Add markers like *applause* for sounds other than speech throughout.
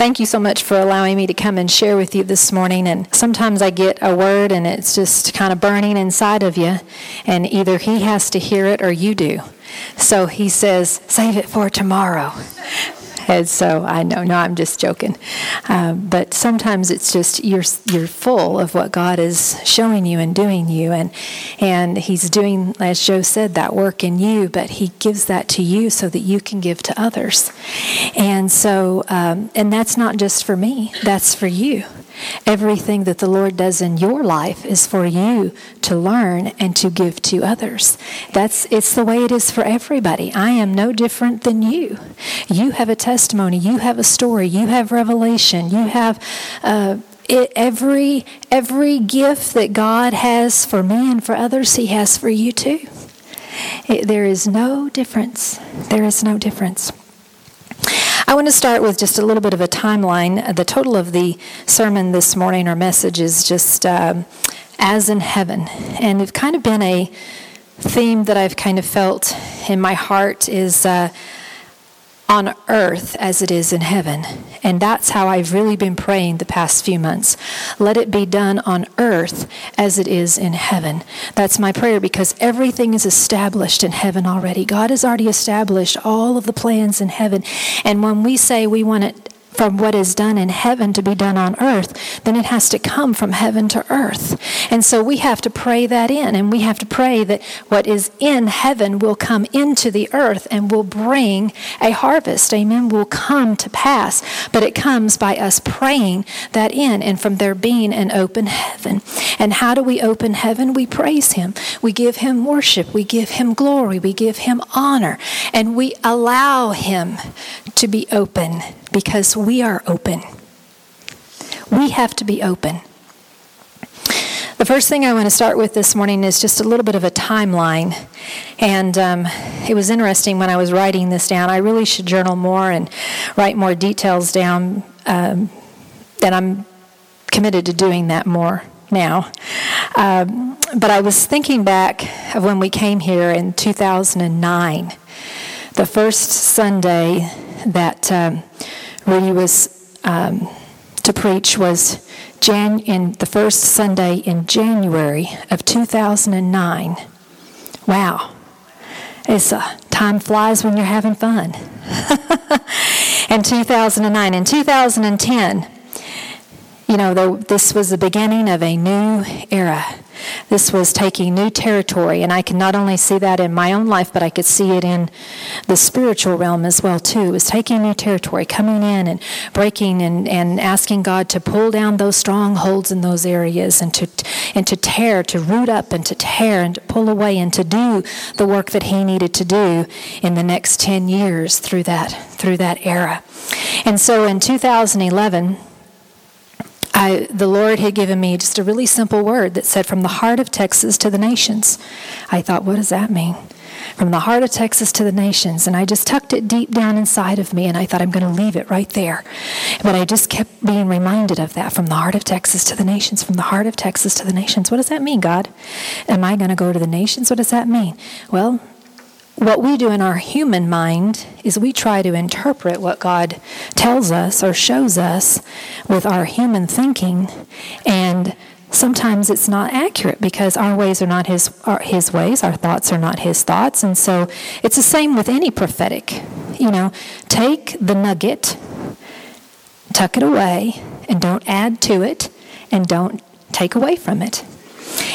Thank you so much for allowing me to come and share with you this morning. And sometimes I get a word and it's just kind of burning inside of you, and either he has to hear it or you do. So he says, Save it for tomorrow. And so I know, no, I'm just joking. Um, but sometimes it's just you're you're full of what God is showing you and doing you, and and He's doing, as Joe said, that work in you. But He gives that to you so that you can give to others. And so, um, and that's not just for me; that's for you. Everything that the Lord does in your life is for you to learn and to give to others. That's it's the way it is for everybody. I am no different than you. You have a testimony. You have a story. You have revelation. You have. Uh, it, every every gift that God has for me and for others, He has for you too. It, there is no difference. There is no difference. I want to start with just a little bit of a timeline. The total of the sermon this morning or message is just um, as in heaven. And it's kind of been a theme that I've kind of felt in my heart is. Uh, on earth as it is in heaven. And that's how I've really been praying the past few months. Let it be done on earth as it is in heaven. That's my prayer because everything is established in heaven already. God has already established all of the plans in heaven. And when we say we want it from what is done in heaven to be done on earth, then it has to come from heaven to earth. And so we have to pray that in, and we have to pray that what is in heaven will come into the earth and will bring a harvest. Amen. Will come to pass. But it comes by us praying that in and from there being an open heaven. And how do we open heaven? We praise Him. We give Him worship. We give Him glory. We give Him honor. And we allow Him to be open because we are open. We have to be open. The first thing I want to start with this morning is just a little bit of a timeline. And um, it was interesting when I was writing this down. I really should journal more and write more details down. Um, and I'm committed to doing that more now. Um, but I was thinking back of when we came here in 2009, the first Sunday that um, Rudy was um, to preach was Jan- in the first Sunday in January of 2009. Wow. It's uh, time flies when you're having fun. *laughs* in 2009. In 2010, you know, this was the beginning of a new era. This was taking new territory, and I can not only see that in my own life, but I could see it in the spiritual realm as well too. It was taking new territory, coming in and breaking and, and asking God to pull down those strongholds in those areas and to and to tear, to root up and to tear and to pull away and to do the work that He needed to do in the next ten years through that through that era. And so in 2011 I, the Lord had given me just a really simple word that said, From the heart of Texas to the nations. I thought, what does that mean? From the heart of Texas to the nations. And I just tucked it deep down inside of me, and I thought, I'm going to leave it right there. But I just kept being reminded of that from the heart of Texas to the nations, from the heart of Texas to the nations. What does that mean, God? Am I going to go to the nations? What does that mean? Well, what we do in our human mind is we try to interpret what God tells us or shows us with our human thinking, and sometimes it's not accurate because our ways are not His are His ways, our thoughts are not His thoughts, and so it's the same with any prophetic. You know, take the nugget, tuck it away, and don't add to it, and don't take away from it.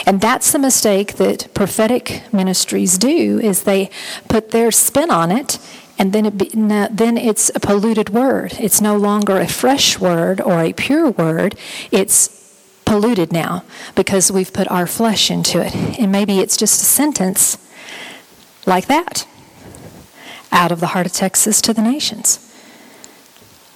And that's the mistake that prophetic ministries do is they put their spin on it and then it be, no, then it's a polluted word. It's no longer a fresh word or a pure word. It's polluted now because we've put our flesh into it. And maybe it's just a sentence like that. out of the heart of Texas to the nations.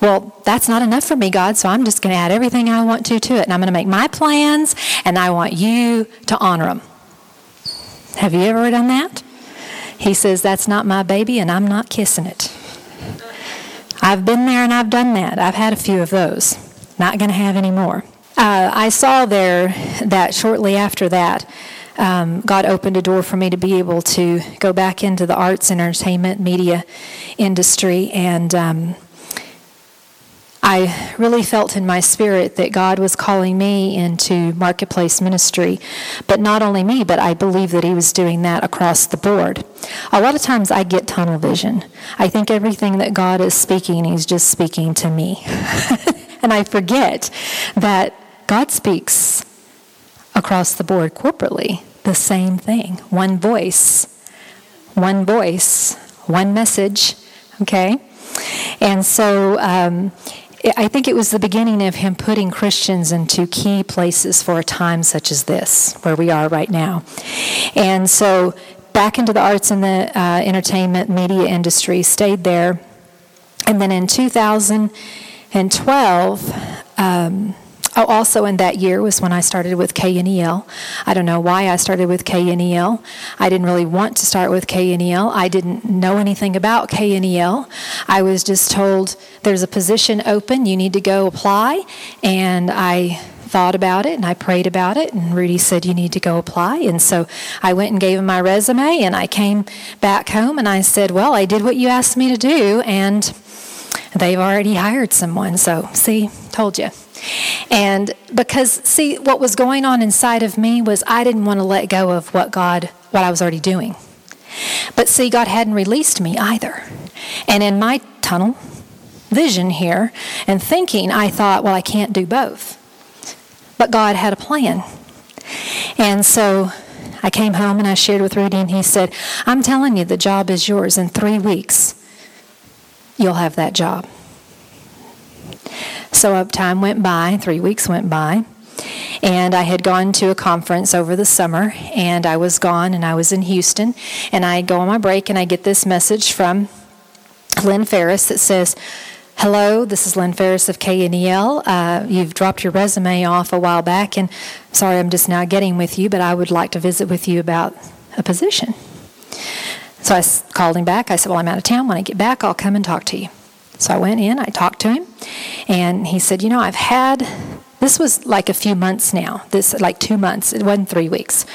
Well, that's not enough for me, God, so I'm just going to add everything I want to to it. And I'm going to make my plans, and I want you to honor them. Have you ever done that? He says, That's not my baby, and I'm not kissing it. I've been there and I've done that. I've had a few of those. Not going to have any more. Uh, I saw there that shortly after that, um, God opened a door for me to be able to go back into the arts entertainment media industry. And um, I really felt in my spirit that God was calling me into marketplace ministry. But not only me, but I believe that He was doing that across the board. A lot of times I get tunnel vision. I think everything that God is speaking, He's just speaking to me. *laughs* and I forget that God speaks across the board corporately the same thing one voice, one voice, one message. Okay? And so um, I think it was the beginning of him putting Christians into key places for a time such as this, where we are right now. And so back into the arts and the uh, entertainment media industry, stayed there. And then in 2012, um, Oh, also in that year was when I started with KNEL. I don't know why I started with KNEL. I didn't really want to start with KNEL. I didn't know anything about KNEL. I was just told there's a position open, you need to go apply. And I thought about it and I prayed about it and Rudy said you need to go apply and so I went and gave him my resume and I came back home and I said well I did what you asked me to do and they've already hired someone so see told you and because, see, what was going on inside of me was I didn't want to let go of what God, what I was already doing. But see, God hadn't released me either. And in my tunnel vision here and thinking, I thought, well, I can't do both. But God had a plan. And so I came home and I shared with Rudy, and he said, I'm telling you, the job is yours. In three weeks, you'll have that job. So time went by, three weeks went by, and I had gone to a conference over the summer, and I was gone, and I was in Houston, and I go on my break, and I get this message from Lynn Ferris that says, Hello, this is Lynn Ferris of KNEL. Uh, you've dropped your resume off a while back, and sorry I'm just now getting with you, but I would like to visit with you about a position. So I called him back. I said, Well, I'm out of town. When I get back, I'll come and talk to you. So I went in, I talked to him, and he said, You know, I've had, this was like a few months now, this like two months, it wasn't three weeks.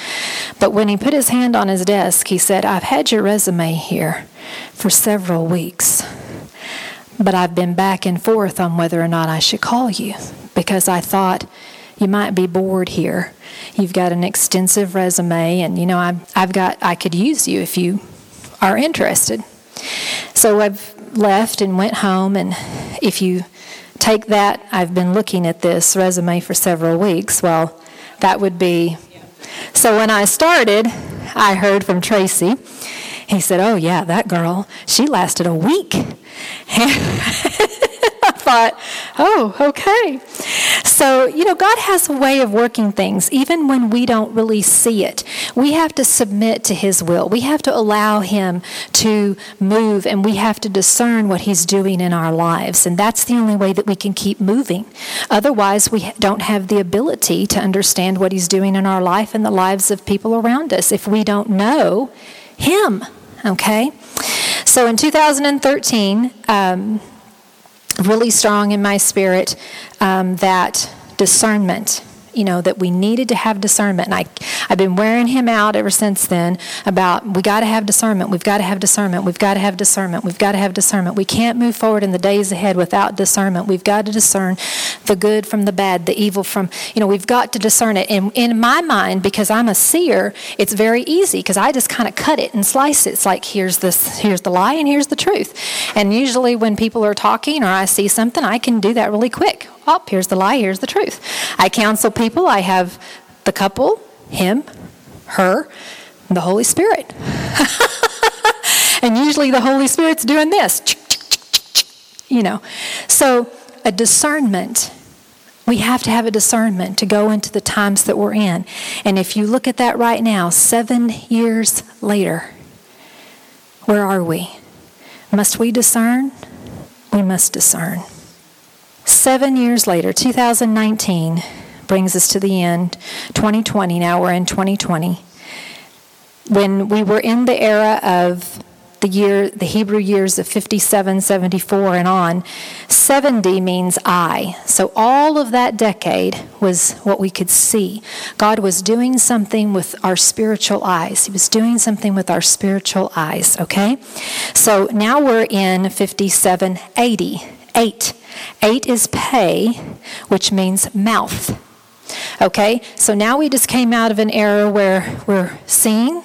But when he put his hand on his desk, he said, I've had your resume here for several weeks, but I've been back and forth on whether or not I should call you because I thought you might be bored here. You've got an extensive resume, and you know, I've, I've got, I could use you if you are interested. So I've left and went home. And if you take that, I've been looking at this resume for several weeks. Well, that would be. So when I started, I heard from Tracy. He said, Oh, yeah, that girl, she lasted a week. *laughs* Thought, oh, okay. So, you know, God has a way of working things, even when we don't really see it. We have to submit to His will. We have to allow Him to move, and we have to discern what He's doing in our lives. And that's the only way that we can keep moving. Otherwise, we don't have the ability to understand what He's doing in our life and the lives of people around us if we don't know Him. Okay? So in 2013, um, really strong in my spirit um, that discernment you know, that we needed to have discernment. And I, I've been wearing him out ever since then about we got to have discernment. We've got to have discernment. We've got to have discernment. We've got to have discernment. We can't move forward in the days ahead without discernment. We've got to discern the good from the bad, the evil from, you know, we've got to discern it. And in my mind, because I'm a seer, it's very easy because I just kind of cut it and slice it. It's like here's this, here's the lie and here's the truth. And usually when people are talking or I see something, I can do that really quick oh, here's the lie, here's the truth. I counsel people. I have the couple, him, her, the Holy Spirit. *laughs* and usually the Holy Spirit's doing this. You know. So a discernment. We have to have a discernment to go into the times that we're in. And if you look at that right now, seven years later, where are we? Must we discern? We must discern. Seven years later, 2019 brings us to the end. 2020, now we're in 2020. When we were in the era of the year, the Hebrew years of 57, 74, and on, 70 means I. So all of that decade was what we could see. God was doing something with our spiritual eyes. He was doing something with our spiritual eyes, okay? So now we're in 57, 80. Eight. Eight is Pey, which means mouth. Okay? So now we just came out of an era where we're seeing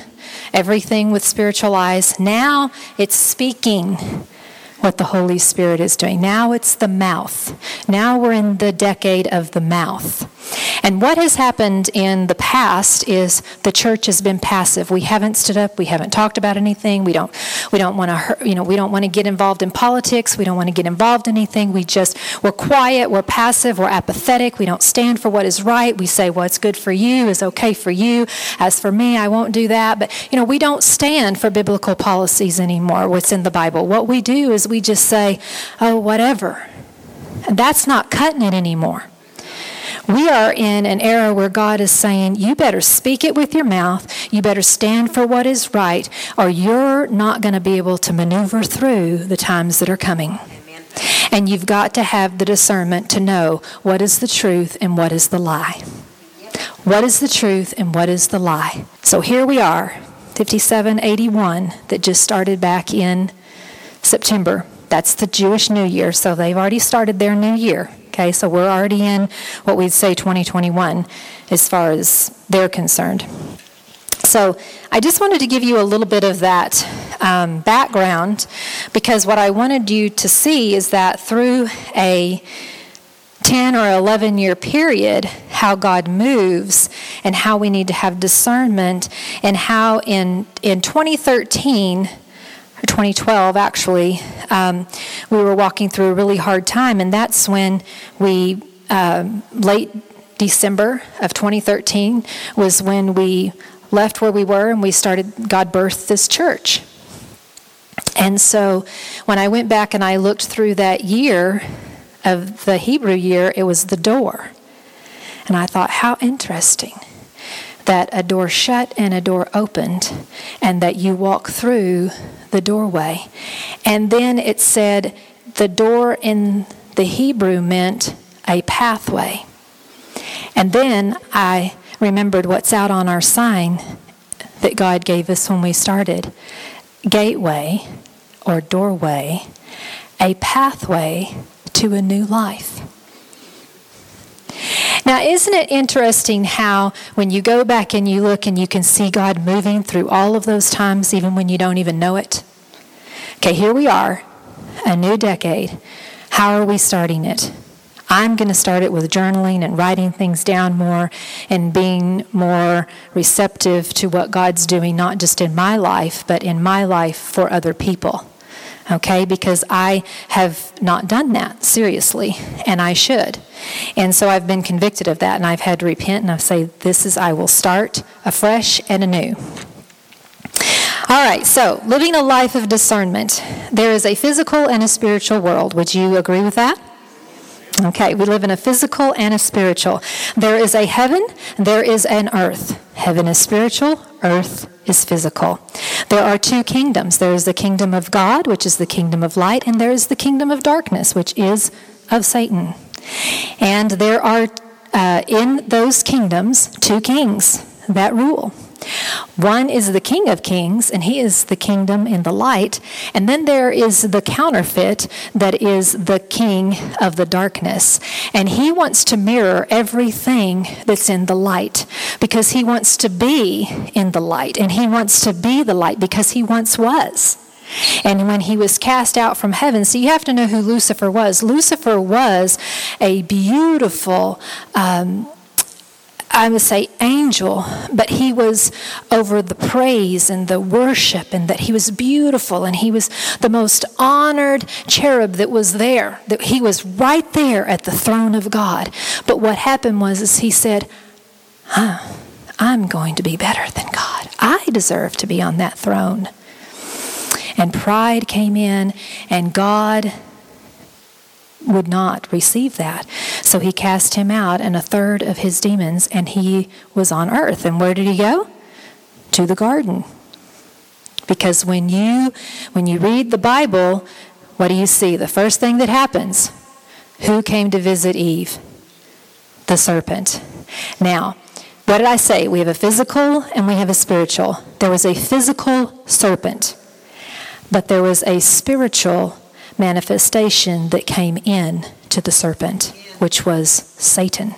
everything with spiritual eyes. Now it's speaking what the Holy Spirit is doing. Now it's the mouth. Now we're in the decade of the mouth. And what has happened in the past is the church has been passive. We haven't stood up. We haven't talked about anything. We don't. We don't want to. You know. We don't want to get involved in politics. We don't want to get involved in anything. We just. We're quiet. We're passive. We're apathetic. We don't stand for what is right. We say what's good for you is okay for you. As for me, I won't do that. But you know, we don't stand for biblical policies anymore. What's in the Bible. What we do is we just say, oh, whatever. And that's not cutting it anymore. We are in an era where God is saying, you better speak it with your mouth, you better stand for what is right, or you're not going to be able to maneuver through the times that are coming. And you've got to have the discernment to know what is the truth and what is the lie. What is the truth and what is the lie? So here we are, 5781, that just started back in September. That's the Jewish New Year, so they've already started their new year. Okay, so we're already in what we'd say 2021 as far as they're concerned. So I just wanted to give you a little bit of that um, background because what I wanted you to see is that through a 10 or 11 year period, how God moves and how we need to have discernment, and how in, in 2013, 2012 actually, um, we were walking through a really hard time, and that's when we, um, late December of 2013, was when we left where we were and we started, God birthed this church. And so when I went back and I looked through that year of the Hebrew year, it was the door. And I thought, how interesting that a door shut and a door opened, and that you walk through the doorway. And then it said the door in the Hebrew meant a pathway. And then I remembered what's out on our sign that God gave us when we started gateway or doorway, a pathway to a new life. Now, isn't it interesting how when you go back and you look and you can see God moving through all of those times, even when you don't even know it? Okay, here we are, a new decade. How are we starting it? I'm going to start it with journaling and writing things down more and being more receptive to what God's doing, not just in my life, but in my life for other people okay? Because I have not done that seriously, and I should. And so I've been convicted of that, and I've had to repent, and I say, This is, I will start afresh and anew. All right, so living a life of discernment. There is a physical and a spiritual world. Would you agree with that? Okay, we live in a physical and a spiritual. There is a heaven, there is an earth. Heaven is spiritual, earth is physical. There are two kingdoms there is the kingdom of God, which is the kingdom of light, and there is the kingdom of darkness, which is of Satan. And there are uh, in those kingdoms two kings that rule. One is the King of Kings, and he is the kingdom in the light. And then there is the counterfeit that is the king of the darkness. And he wants to mirror everything that's in the light because he wants to be in the light. And he wants to be the light because he once was. And when he was cast out from heaven, so you have to know who Lucifer was. Lucifer was a beautiful, um, I would say angel, but he was over the praise and the worship, and that he was beautiful, and he was the most honored cherub that was there. That he was right there at the throne of God. But what happened was, is he said, "I'm going to be better than God. I deserve to be on that throne." And pride came in, and God would not receive that. So he cast him out and a third of his demons, and he was on earth. And where did he go? To the garden. Because when you when you read the Bible, what do you see? The first thing that happens, who came to visit Eve? The serpent. Now, what did I say? We have a physical and we have a spiritual. There was a physical serpent, but there was a spiritual manifestation that came in to the serpent, which was Satan.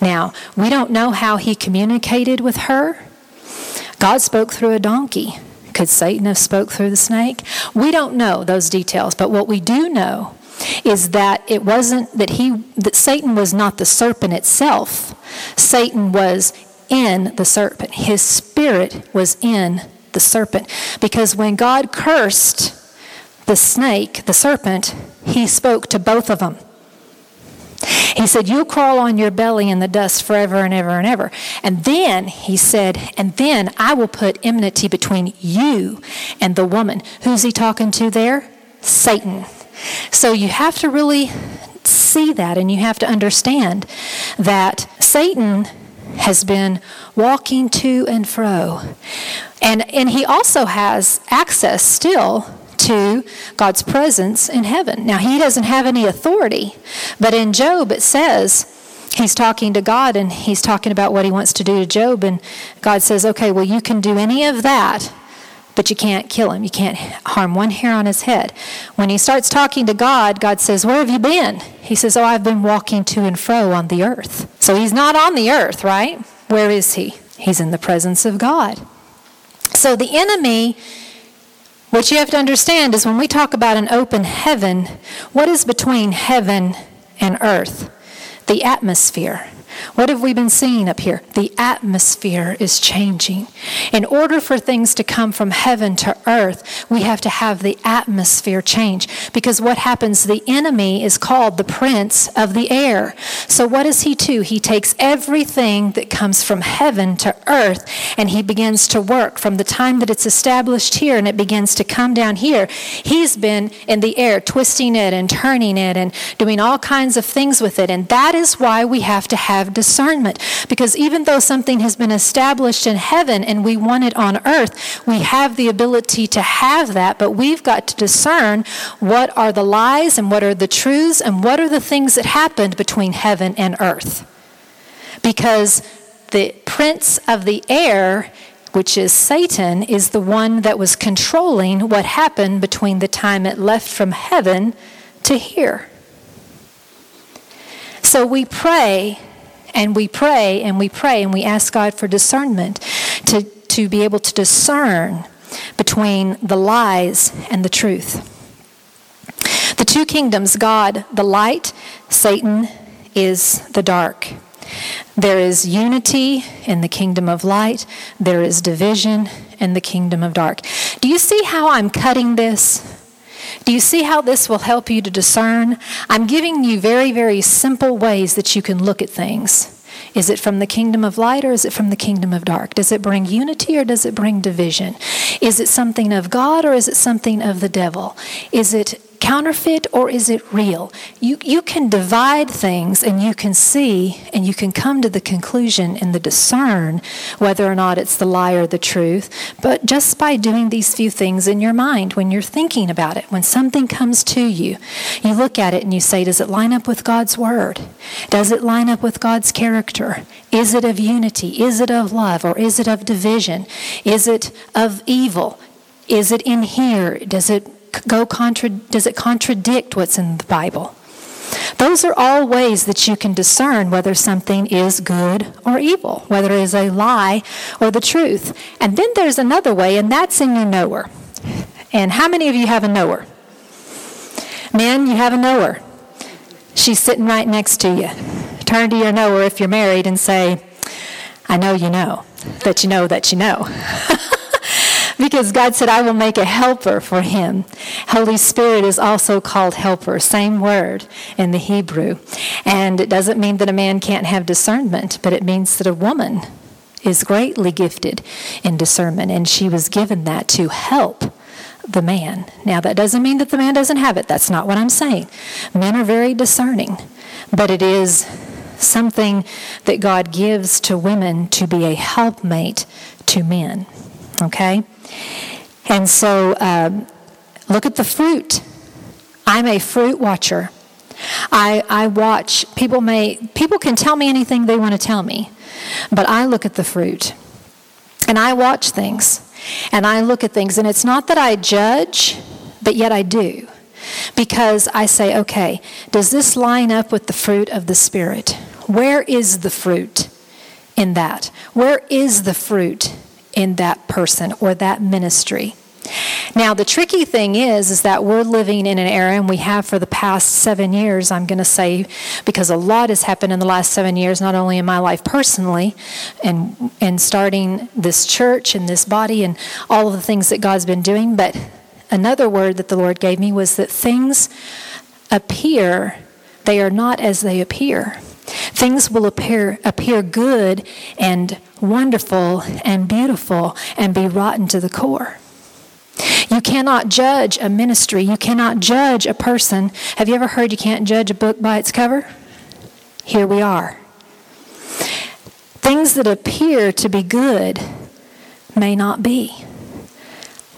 Now, we don't know how he communicated with her. God spoke through a donkey. Could Satan have spoke through the snake? We don't know those details, but what we do know is that it wasn't that he that Satan was not the serpent itself. Satan was in the serpent. His spirit was in the serpent because when God cursed the snake, the serpent, he spoke to both of them. He said, You'll crawl on your belly in the dust forever and ever and ever. And then he said, And then I will put enmity between you and the woman. Who's he talking to there? Satan. So you have to really see that and you have to understand that Satan has been walking to and fro. And, and he also has access still to God's presence in heaven. Now, he doesn't have any authority, but in Job it says, he's talking to God and he's talking about what he wants to do to Job. And God says, okay, well, you can do any of that, but you can't kill him. You can't harm one hair on his head. When he starts talking to God, God says, Where have you been? He says, Oh, I've been walking to and fro on the earth. So he's not on the earth, right? Where is he? He's in the presence of God. So the enemy what you have to understand is when we talk about an open heaven, what is between heaven and earth? The atmosphere. What have we been seeing up here? The atmosphere is changing. In order for things to come from heaven to earth, we have to have the atmosphere change. Because what happens, the enemy is called the prince of the air. So what does he do? He takes everything that comes from heaven to earth and he begins to work from the time that it's established here and it begins to come down here. He's been in the air, twisting it and turning it and doing all kinds of things with it. And that is why we have to have discernment. Because even though something has been established in heaven and we want it on earth, we have the ability to have that, but we've got to discern what are the lies and what are the truths and what are the things that happened between heaven and earth. Because the prince of the air which is Satan, is the one that was controlling what happened between the time it left from heaven to here. So we pray and we pray and we pray and we ask God for discernment to, to be able to discern between the lies and the truth. The two kingdoms, God, the light, Satan is the dark. There is unity in the kingdom of light, there is division in the kingdom of dark. Do you see how I'm cutting this? Do you see how this will help you to discern? I'm giving you very, very simple ways that you can look at things. Is it from the kingdom of light or is it from the kingdom of dark? Does it bring unity or does it bring division? Is it something of God or is it something of the devil? Is it counterfeit or is it real? You, you can divide things and you can see and you can come to the conclusion and the discern whether or not it's the lie or the truth, but just by doing these few things in your mind when you're thinking about it. When something comes to you, you look at it and you say, Does it line up with God's word? Does it line up with God's character? Is it of unity? Is it of love? Or is it of division? Is it of evil? Is it in here? Does it go contra- does it contradict what's in the Bible? Those are all ways that you can discern whether something is good or evil, whether it is a lie or the truth. And then there's another way, and that's in your knower. And how many of you have a knower? Men, you have a knower. She's sitting right next to you. Turn to your knower if you're married and say, I know you know that you know that you know. *laughs* because God said, I will make a helper for him. Holy Spirit is also called helper, same word in the Hebrew. And it doesn't mean that a man can't have discernment, but it means that a woman is greatly gifted in discernment, and she was given that to help the man. Now, that doesn't mean that the man doesn't have it. That's not what I'm saying. Men are very discerning, but it is something that God gives to women to be a helpmate to men. Okay? And so, um, look at the fruit. I'm a fruit watcher. I, I watch people may people can tell me anything they want to tell me but i look at the fruit and i watch things and i look at things and it's not that i judge but yet i do because i say okay does this line up with the fruit of the spirit where is the fruit in that where is the fruit in that person or that ministry now, the tricky thing is, is that we're living in an era, and we have for the past seven years, I'm going to say, because a lot has happened in the last seven years, not only in my life personally, and, and starting this church and this body and all of the things that God's been doing, but another word that the Lord gave me was that things appear, they are not as they appear. Things will appear, appear good and wonderful and beautiful and be rotten to the core. You cannot judge a ministry. You cannot judge a person. Have you ever heard you can't judge a book by its cover? Here we are. Things that appear to be good may not be.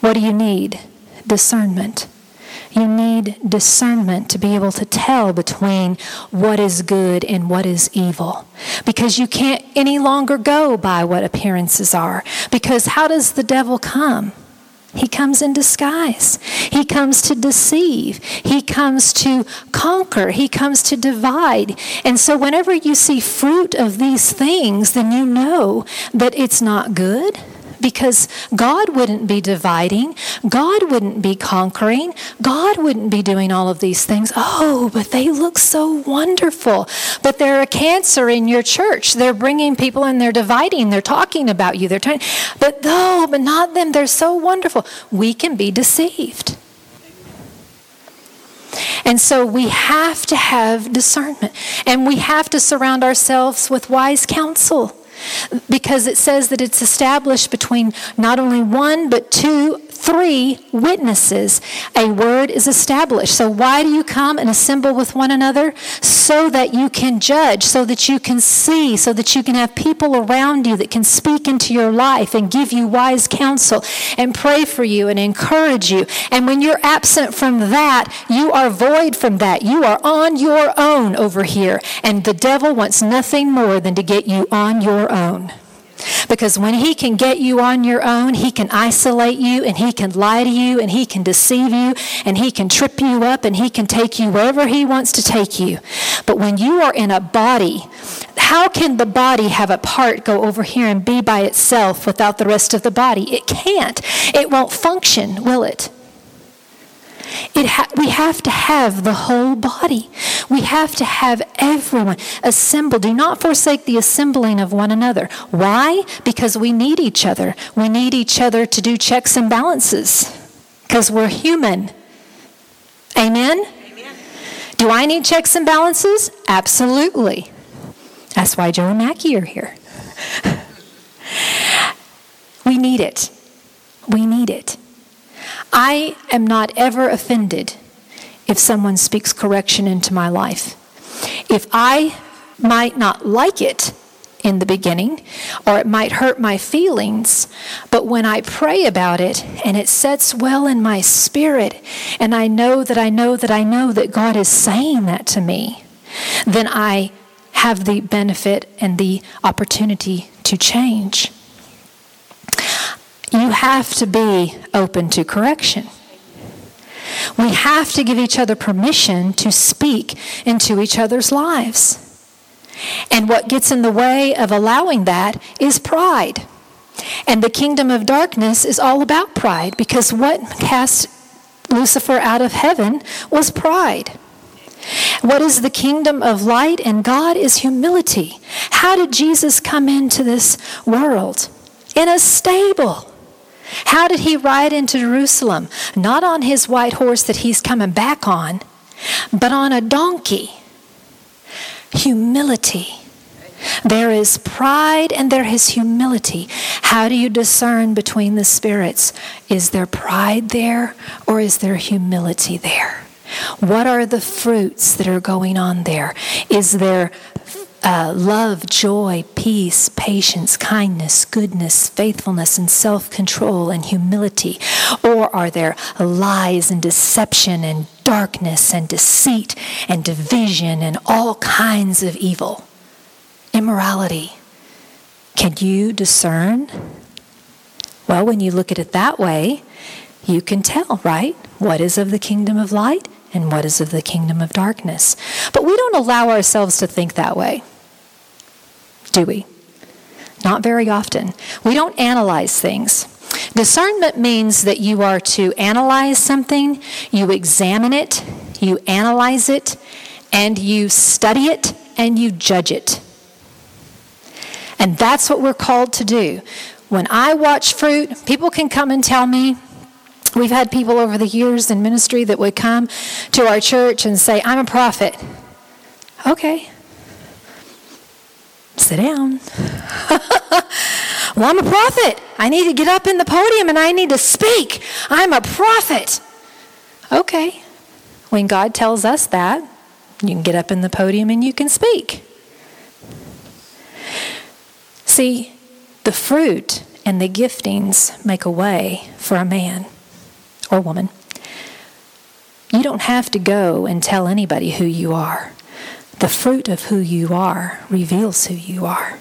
What do you need? Discernment. You need discernment to be able to tell between what is good and what is evil. Because you can't any longer go by what appearances are. Because how does the devil come? He comes in disguise. He comes to deceive. He comes to conquer. He comes to divide. And so, whenever you see fruit of these things, then you know that it's not good because God wouldn't be dividing, God wouldn't be conquering, God wouldn't be doing all of these things. Oh, but they look so wonderful. But they're a cancer in your church. They're bringing people and they're dividing, they're talking about you. They're trying, but no, but not them. They're so wonderful. We can be deceived. And so we have to have discernment and we have to surround ourselves with wise counsel because it says that it's established between not only one but two three witnesses, a word is established. So, why do you come and assemble with one another? So that you can judge, so that you can see, so that you can have people around you that can speak into your life and give you wise counsel and pray for you and encourage you. And when you're absent from that, you are void from that. You are on your own over here. And the devil wants nothing more than to get you on your own. Because when he can get you on your own, he can isolate you and he can lie to you and he can deceive you and he can trip you up and he can take you wherever he wants to take you. But when you are in a body, how can the body have a part go over here and be by itself without the rest of the body? It can't. It won't function, will it? It ha- we have to have the whole body. We have to have everyone assembled. Do not forsake the assembling of one another. Why? Because we need each other. We need each other to do checks and balances because we're human. Amen? Amen? Do I need checks and balances? Absolutely. That's why Joe and Mackie are here. *laughs* we need it. We need it. I am not ever offended if someone speaks correction into my life. If I might not like it in the beginning, or it might hurt my feelings, but when I pray about it and it sets well in my spirit, and I know that I know that I know that God is saying that to me, then I have the benefit and the opportunity to change you have to be open to correction. We have to give each other permission to speak into each other's lives. And what gets in the way of allowing that is pride. And the kingdom of darkness is all about pride because what cast Lucifer out of heaven was pride. What is the kingdom of light and God is humility. How did Jesus come into this world? In a stable. How did he ride into Jerusalem? Not on his white horse that he's coming back on, but on a donkey. Humility. There is pride and there is humility. How do you discern between the spirits? Is there pride there or is there humility there? What are the fruits that are going on there? Is there uh, love, joy, peace, patience, kindness, goodness, faithfulness, and self control and humility? Or are there lies and deception and darkness and deceit and division and all kinds of evil? Immorality. Can you discern? Well, when you look at it that way, you can tell, right? What is of the kingdom of light and what is of the kingdom of darkness. But we don't allow ourselves to think that way do we? Not very often. We don't analyze things. Discernment means that you are to analyze something, you examine it, you analyze it, and you study it, and you judge it. And that's what we're called to do. When I watch fruit, people can come and tell me, We've had people over the years in ministry that would come to our church and say, I'm a prophet. Okay, Sit down. *laughs* well, I'm a prophet. I need to get up in the podium and I need to speak. I'm a prophet. Okay. When God tells us that, you can get up in the podium and you can speak. See, the fruit and the giftings make a way for a man or woman. You don't have to go and tell anybody who you are. The fruit of who you are reveals who you are.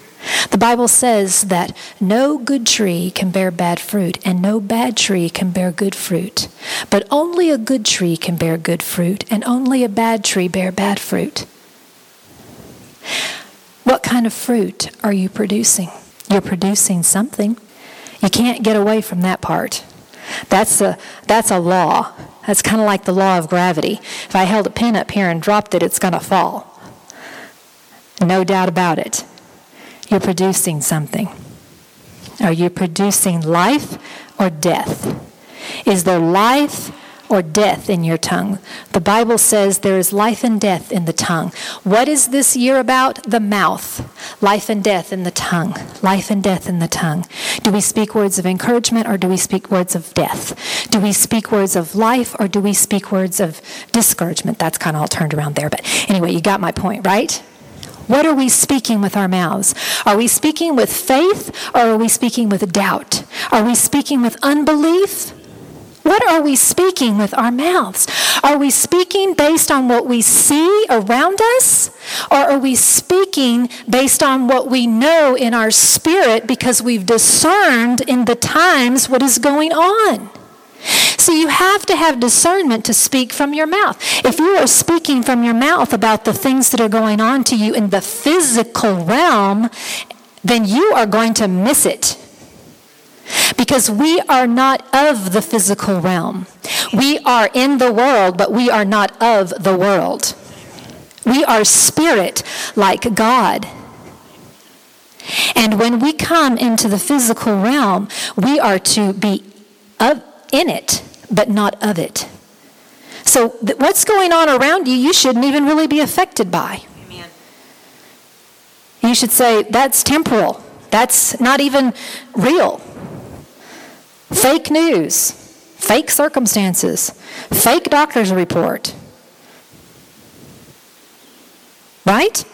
The Bible says that no good tree can bear bad fruit, and no bad tree can bear good fruit. But only a good tree can bear good fruit, and only a bad tree bear bad fruit. What kind of fruit are you producing? You're producing something. You can't get away from that part. That's a, that's a law. That's kind of like the law of gravity. If I held a pin up here and dropped it, it's going to fall. No doubt about it. You're producing something. Are you producing life or death? Is there life or death in your tongue? The Bible says there is life and death in the tongue. What is this year about? The mouth. Life and death in the tongue. Life and death in the tongue. Do we speak words of encouragement or do we speak words of death? Do we speak words of life or do we speak words of discouragement? That's kind of all turned around there. But anyway, you got my point, right? What are we speaking with our mouths? Are we speaking with faith or are we speaking with doubt? Are we speaking with unbelief? What are we speaking with our mouths? Are we speaking based on what we see around us? Or are we speaking based on what we know in our spirit because we've discerned in the times what is going on? So you have to have discernment to speak from your mouth. If you are speaking from your mouth about the things that are going on to you in the physical realm, then you are going to miss it. Because we are not of the physical realm. We are in the world, but we are not of the world. We are spirit like God. And when we come into the physical realm, we are to be of in it, but not of it. So, th- what's going on around you, you shouldn't even really be affected by. Amen. You should say, that's temporal. That's not even real. Fake news, fake circumstances, fake doctor's report. Right?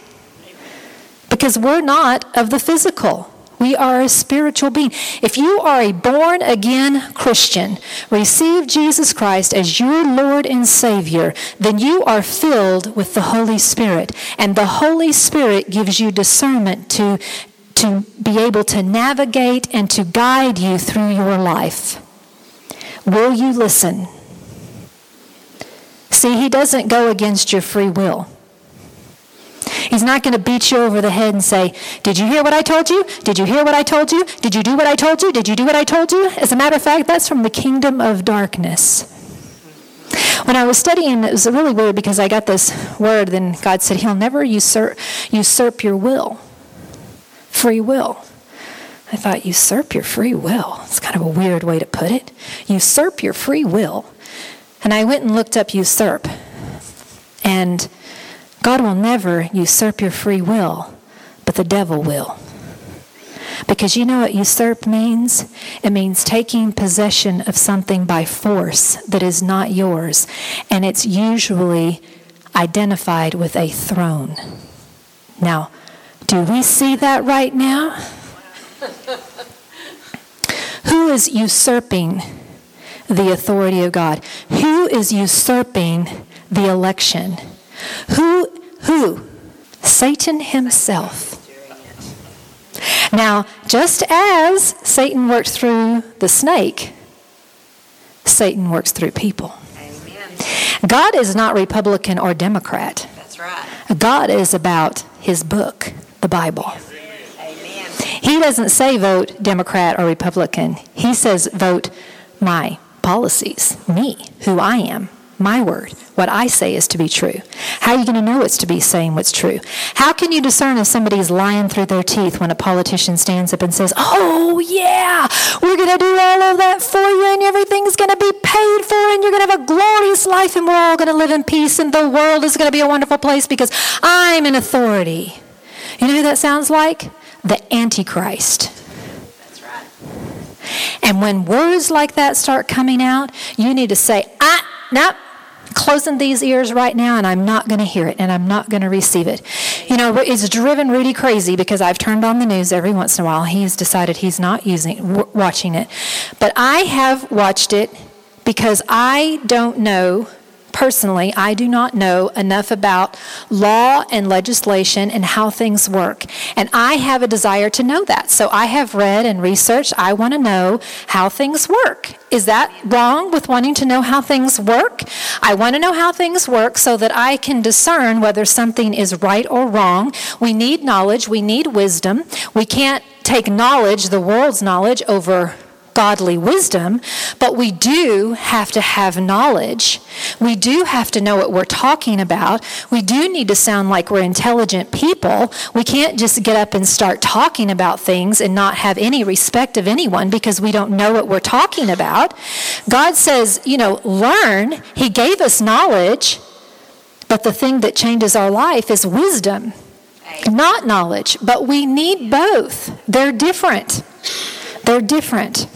Because we're not of the physical. We are a spiritual being. If you are a born again Christian, receive Jesus Christ as your Lord and Savior, then you are filled with the Holy Spirit. And the Holy Spirit gives you discernment to, to be able to navigate and to guide you through your life. Will you listen? See, He doesn't go against your free will. He's not going to beat you over the head and say, Did you hear what I told you? Did you hear what I told you? Did you do what I told you? Did you do what I told you? As a matter of fact, that's from the kingdom of darkness. When I was studying, it was really weird because I got this word, then God said, He'll never usurp, usurp your will, free will. I thought, usurp your free will. It's kind of a weird way to put it. Usurp your free will. And I went and looked up usurp. And God will never usurp your free will, but the devil will. Because you know what usurp means? It means taking possession of something by force that is not yours, and it's usually identified with a throne. Now, do we see that right now? *laughs* Who is usurping the authority of God? Who is usurping the election? Who who? Satan himself. Now, just as Satan worked through the snake, Satan works through people. Amen. God is not Republican or Democrat. That's right. God is about his book, the Bible. Amen. He doesn't say vote Democrat or Republican. He says vote my policies, me, who I am my word. What I say is to be true. How are you going to know it's to be saying what's true? How can you discern if somebody's lying through their teeth when a politician stands up and says, Oh, yeah, we're going to do all of that for you and everything's going to be paid for and you're going to have a glorious life and we're all going to live in peace and the world is going to be a wonderful place because I'm in authority? You know who that sounds like? The Antichrist. That's right. And when words like that start coming out, you need to say, ah, nope, closing these ears right now and I'm not going to hear it and I'm not going to receive it. You know, it's driven Rudy crazy because I've turned on the news every once in a while. He's decided he's not using watching it. But I have watched it because I don't know Personally, I do not know enough about law and legislation and how things work. And I have a desire to know that. So I have read and researched. I want to know how things work. Is that wrong with wanting to know how things work? I want to know how things work so that I can discern whether something is right or wrong. We need knowledge, we need wisdom. We can't take knowledge, the world's knowledge, over godly wisdom, but we do have to have knowledge. We do have to know what we're talking about. We do need to sound like we're intelligent people. We can't just get up and start talking about things and not have any respect of anyone because we don't know what we're talking about. God says, you know, learn. He gave us knowledge, but the thing that changes our life is wisdom not knowledge, but we need both. They're different. They're different.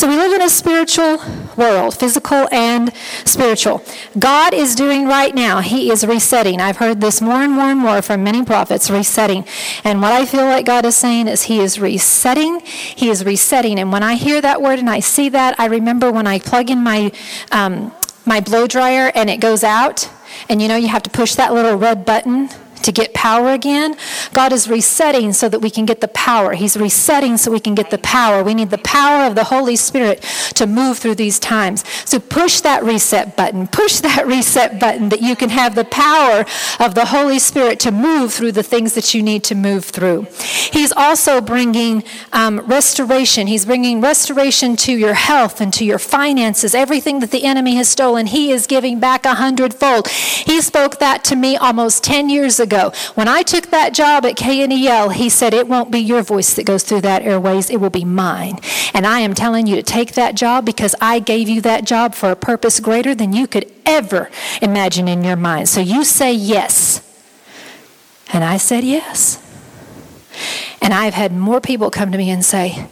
So we live in a spiritual world, physical and spiritual. God is doing right now, He is resetting. I've heard this more and more and more from many prophets resetting. And what I feel like God is saying is He is resetting. He is resetting. And when I hear that word and I see that, I remember when I plug in my, um, my blow dryer and it goes out. And you know, you have to push that little red button to get power again. God is resetting so that we can get the power. He's resetting so we can get the power. We need the power of the Holy Spirit to move through these times. So push that reset button. Push *laughs* that reset button that you can have the power of the Holy Spirit to move through the things that you need to move through. He's also bringing um, restoration. He's bringing restoration to your health and to your finances. Everything that the enemy has stolen, he is giving back a hundredfold. He spoke that to me almost 10 years ago ago. When I took that job at KNEL, he said, It won't be your voice that goes through that airways, it will be mine. And I am telling you to take that job because I gave you that job for a purpose greater than you could ever imagine in your mind. So you say yes. And I said yes. And I've had more people come to me and say,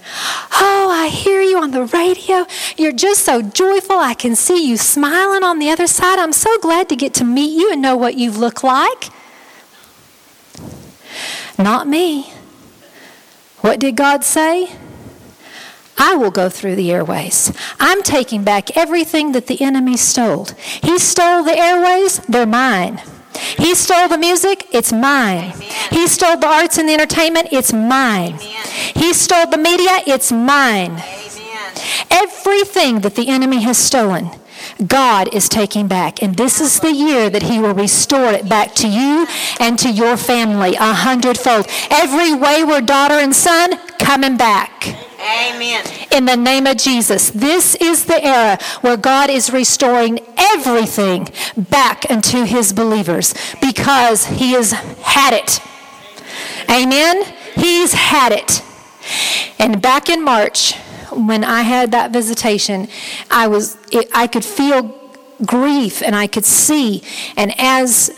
Oh, I hear you on the radio. You're just so joyful. I can see you smiling on the other side. I'm so glad to get to meet you and know what you look like. Not me. What did God say? I will go through the airways. I'm taking back everything that the enemy stole. He stole the airways, they're mine. He stole the music, it's mine. Amen. He stole the arts and the entertainment, it's mine. Amen. He stole the media, it's mine. Amen. Everything that the enemy has stolen, God is taking back. And this is the year that He will restore it back to you and to your family a hundredfold. Every wayward daughter and son coming back. Amen. In the name of Jesus. This is the era where God is restoring everything back unto his believers because he has had it. Amen. He's had it. And back in March, when I had that visitation, I was it, I could feel grief and I could see. And as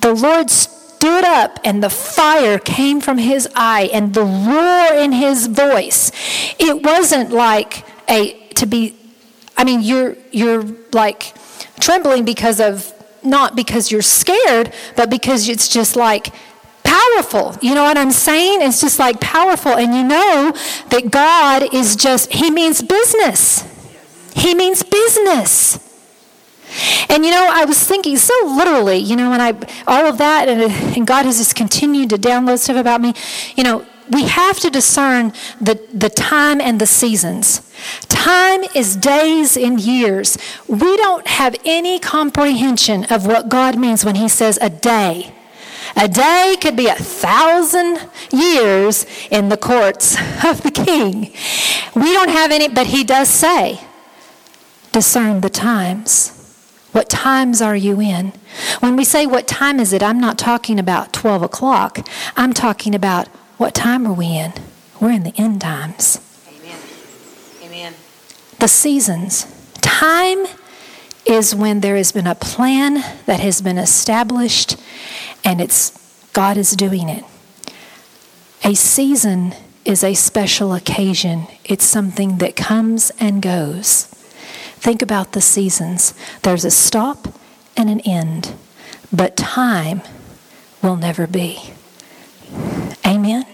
the Lord stood up, and the fire came from his eye, and the roar in his voice. It wasn't like a to be. I mean, you're you're like trembling because of not because you're scared, but because it's just like powerful. You know what I'm saying? It's just like powerful. And you know that God is just, He means business. He means business. And you know, I was thinking so literally, you know, and I, all of that, and, and God has just continued to download stuff about me. You know, we have to discern the, the time and the seasons. Time is days and years. We don't have any comprehension of what God means when He says a day. A day could be a thousand years in the courts *laughs* of the king. We don't have any, but He does say, discern the times. What times are you in? When we say what time is it, I'm not talking about 12 o'clock. I'm talking about what time are we in? We're in the end times. Amen. Amen. The seasons. Time is when there has been a plan that has been established and it's God is doing it. A season is a special occasion. It's something that comes and goes. Think about the seasons. There's a stop and an end, but time will never be. Amen.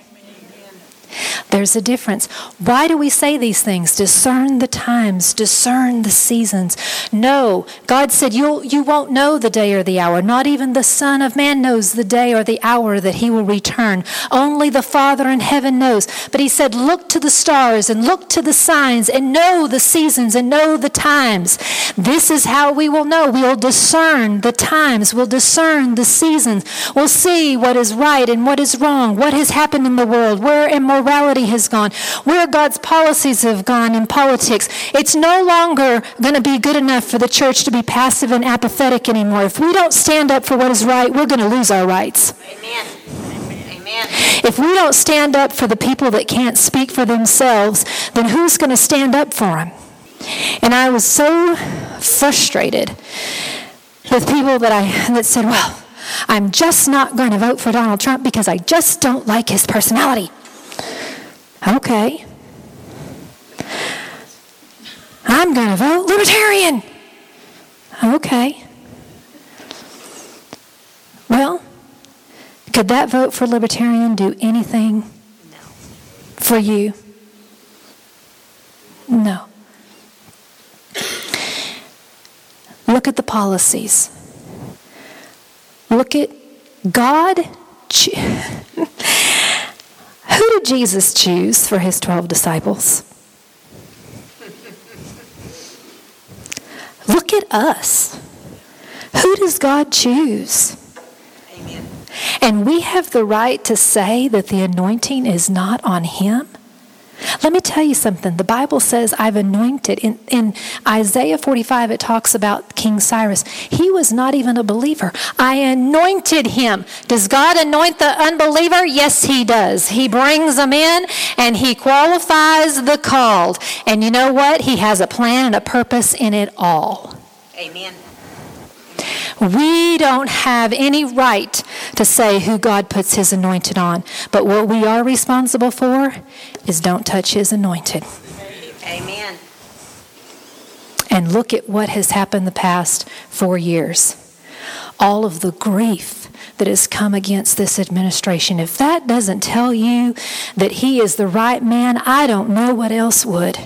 There's a difference. Why do we say these things? Discern the times, discern the seasons. No, God said you'll, you won't know the day or the hour. Not even the Son of Man knows the day or the hour that he will return. Only the Father in heaven knows. But he said, look to the stars and look to the signs and know the seasons and know the times. This is how we will know. We'll discern the times. We'll discern the seasons. We'll see what is right and what is wrong, what has happened in the world, where immorality has gone, where God's policies have gone in politics. It's no longer going to be good enough for the church to be passive and apathetic anymore. If we don't stand up for what is right, we're going to lose our rights. Amen. Amen. If we don't stand up for the people that can't speak for themselves, then who's going to stand up for them? And I was so frustrated with people that I that said, "Well, I'm just not going to vote for Donald Trump because I just don't like his personality." Okay. I'm going to vote Libertarian. Okay. Well, could that vote for Libertarian do anything No. for you? No. Look at the policies. Look at God. *laughs* Who did Jesus choose for his 12 disciples? Look at us. Who does God choose? Amen. And we have the right to say that the anointing is not on him. Let me tell you something. The Bible says, I've anointed. In, in Isaiah 45, it talks about King Cyrus. He was not even a believer. I anointed him. Does God anoint the unbeliever? Yes, he does. He brings them in and he qualifies the called. And you know what? He has a plan and a purpose in it all. Amen. We don't have any right to say who God puts his anointed on. But what we are responsible for is don't touch his anointed. Amen. And look at what has happened the past four years. All of the grief that has come against this administration. If that doesn't tell you that he is the right man, I don't know what else would.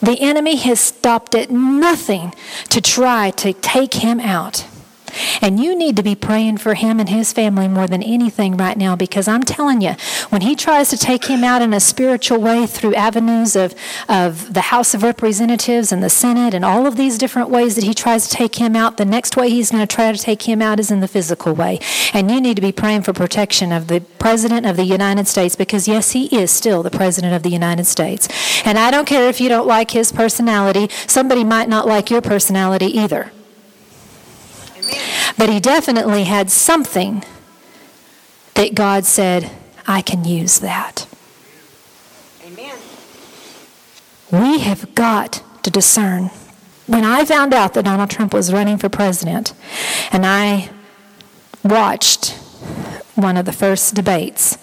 The enemy has stopped at nothing to try to take him out. And you need to be praying for him and his family more than anything right now because I'm telling you, when he tries to take him out in a spiritual way through avenues of, of the House of Representatives and the Senate and all of these different ways that he tries to take him out, the next way he's going to try to take him out is in the physical way. And you need to be praying for protection of the President of the United States because, yes, he is still the President of the United States. And I don't care if you don't like his personality, somebody might not like your personality either. But he definitely had something that God said, I can use that. Amen. We have got to discern. When I found out that Donald Trump was running for president, and I watched one of the first debates,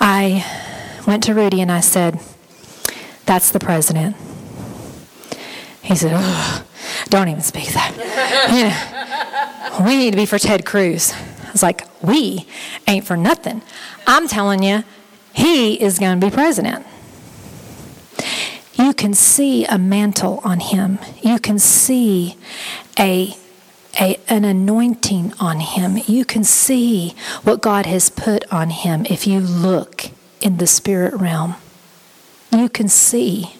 I went to Rudy and I said, That's the president. He said, oh, Don't even speak that. You know, we need to be for Ted Cruz. I was like, We ain't for nothing. I'm telling you, he is going to be president. You can see a mantle on him. You can see a, a, an anointing on him. You can see what God has put on him if you look in the spirit realm. You can see.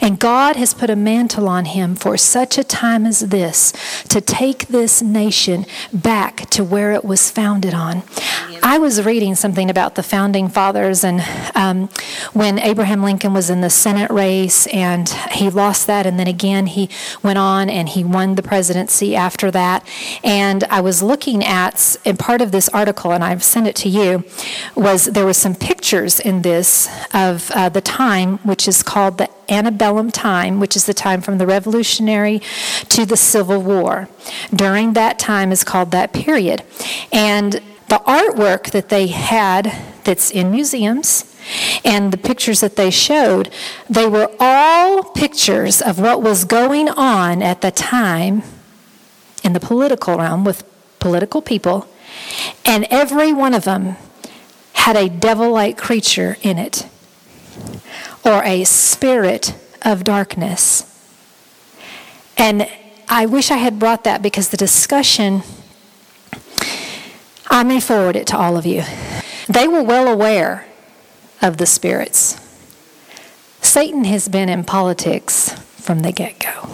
And God has put a mantle on him for such a time as this to take this nation back to where it was founded on. I was reading something about the founding fathers and um, when Abraham Lincoln was in the Senate race and he lost that, and then again he went on and he won the presidency after that. And I was looking at, and part of this article, and I've sent it to you, was there were some pictures in this of uh, the time, which is called the antebellum time, which is the time from the Revolutionary to the Civil War. During that time is called that period. And the artwork that they had that's in museums and the pictures that they showed, they were all pictures of what was going on at the time in the political realm with political people. And every one of them had a devil like creature in it or a spirit of darkness. And I wish I had brought that because the discussion, I may forward it to all of you. They were well aware of the spirits. Satan has been in politics from the get go.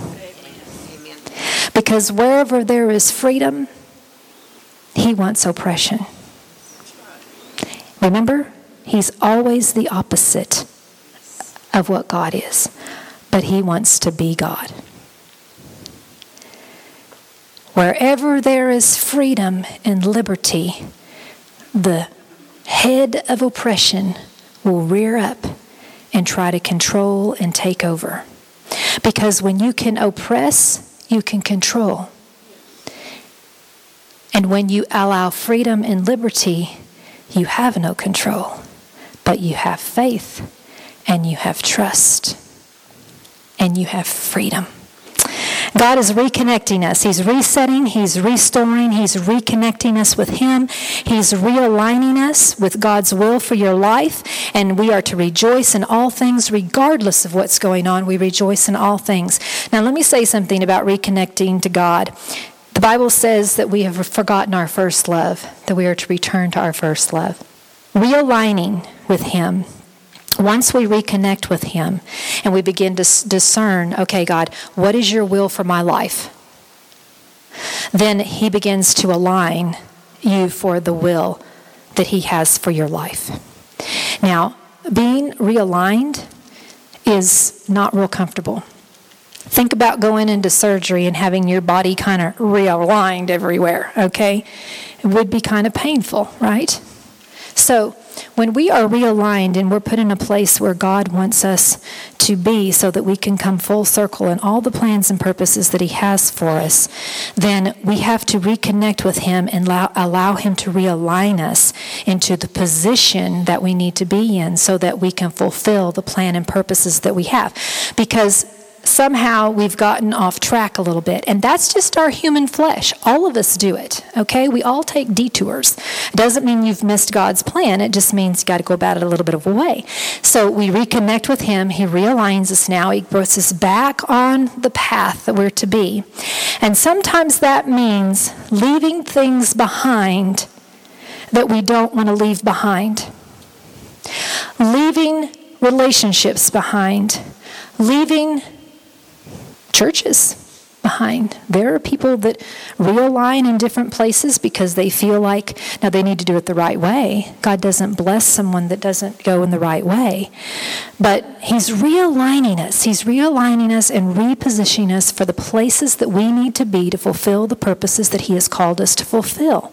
Because wherever there is freedom, he wants oppression. Remember, he's always the opposite of what God is, but he wants to be God. Wherever there is freedom and liberty, the head of oppression will rear up and try to control and take over. Because when you can oppress, you can control. And when you allow freedom and liberty, you have no control, but you have faith and you have trust and you have freedom. God is reconnecting us. He's resetting, He's restoring, He's reconnecting us with Him. He's realigning us with God's will for your life. And we are to rejoice in all things, regardless of what's going on. We rejoice in all things. Now, let me say something about reconnecting to God. The Bible says that we have forgotten our first love, that we are to return to our first love. Realigning with Him once we reconnect with Him and we begin to discern, okay, God, what is your will for my life? Then He begins to align you for the will that He has for your life. Now, being realigned is not real comfortable. Think about going into surgery and having your body kind of realigned everywhere, okay? It would be kind of painful, right? So, when we are realigned and we're put in a place where God wants us to be so that we can come full circle in all the plans and purposes that He has for us, then we have to reconnect with Him and allow, allow Him to realign us into the position that we need to be in so that we can fulfill the plan and purposes that we have. Because somehow we've gotten off track a little bit. And that's just our human flesh. All of us do it, okay? We all take detours. It doesn't mean you've missed God's plan, it just means you got to go about it a little bit of a way. So we reconnect with Him. He realigns us now, He puts us back on the path that we're to be. And sometimes that means leaving things behind that we don't want to leave behind, leaving relationships behind, leaving churches behind. There are people that realign in different places because they feel like now they need to do it the right way. God doesn't bless someone that doesn't go in the right way. But He's realigning us. He's realigning us and repositioning us for the places that we need to be to fulfill the purposes that He has called us to fulfill.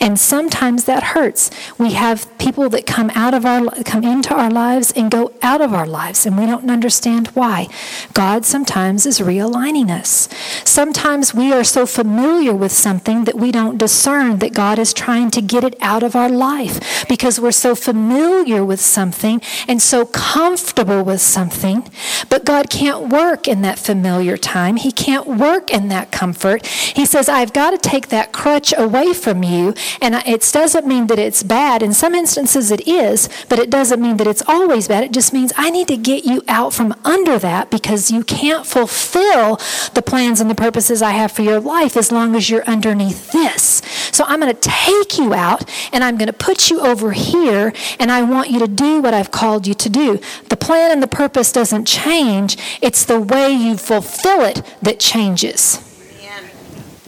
And sometimes that hurts. We have people that come out of our come into our lives and go out of our lives and we don't understand why. God sometimes is realigning us Sometimes we are so familiar with something that we don't discern that God is trying to get it out of our life because we're so familiar with something and so comfortable with something. But God can't work in that familiar time, He can't work in that comfort. He says, I've got to take that crutch away from you. And it doesn't mean that it's bad. In some instances, it is, but it doesn't mean that it's always bad. It just means I need to get you out from under that because you can't fulfill the plans and the purposes I have for your life as long as you're underneath this. So I'm going to take you out and I'm going to put you over here and I want you to do what I've called you to do. The plan and the purpose doesn't change, it's the way you fulfill it that changes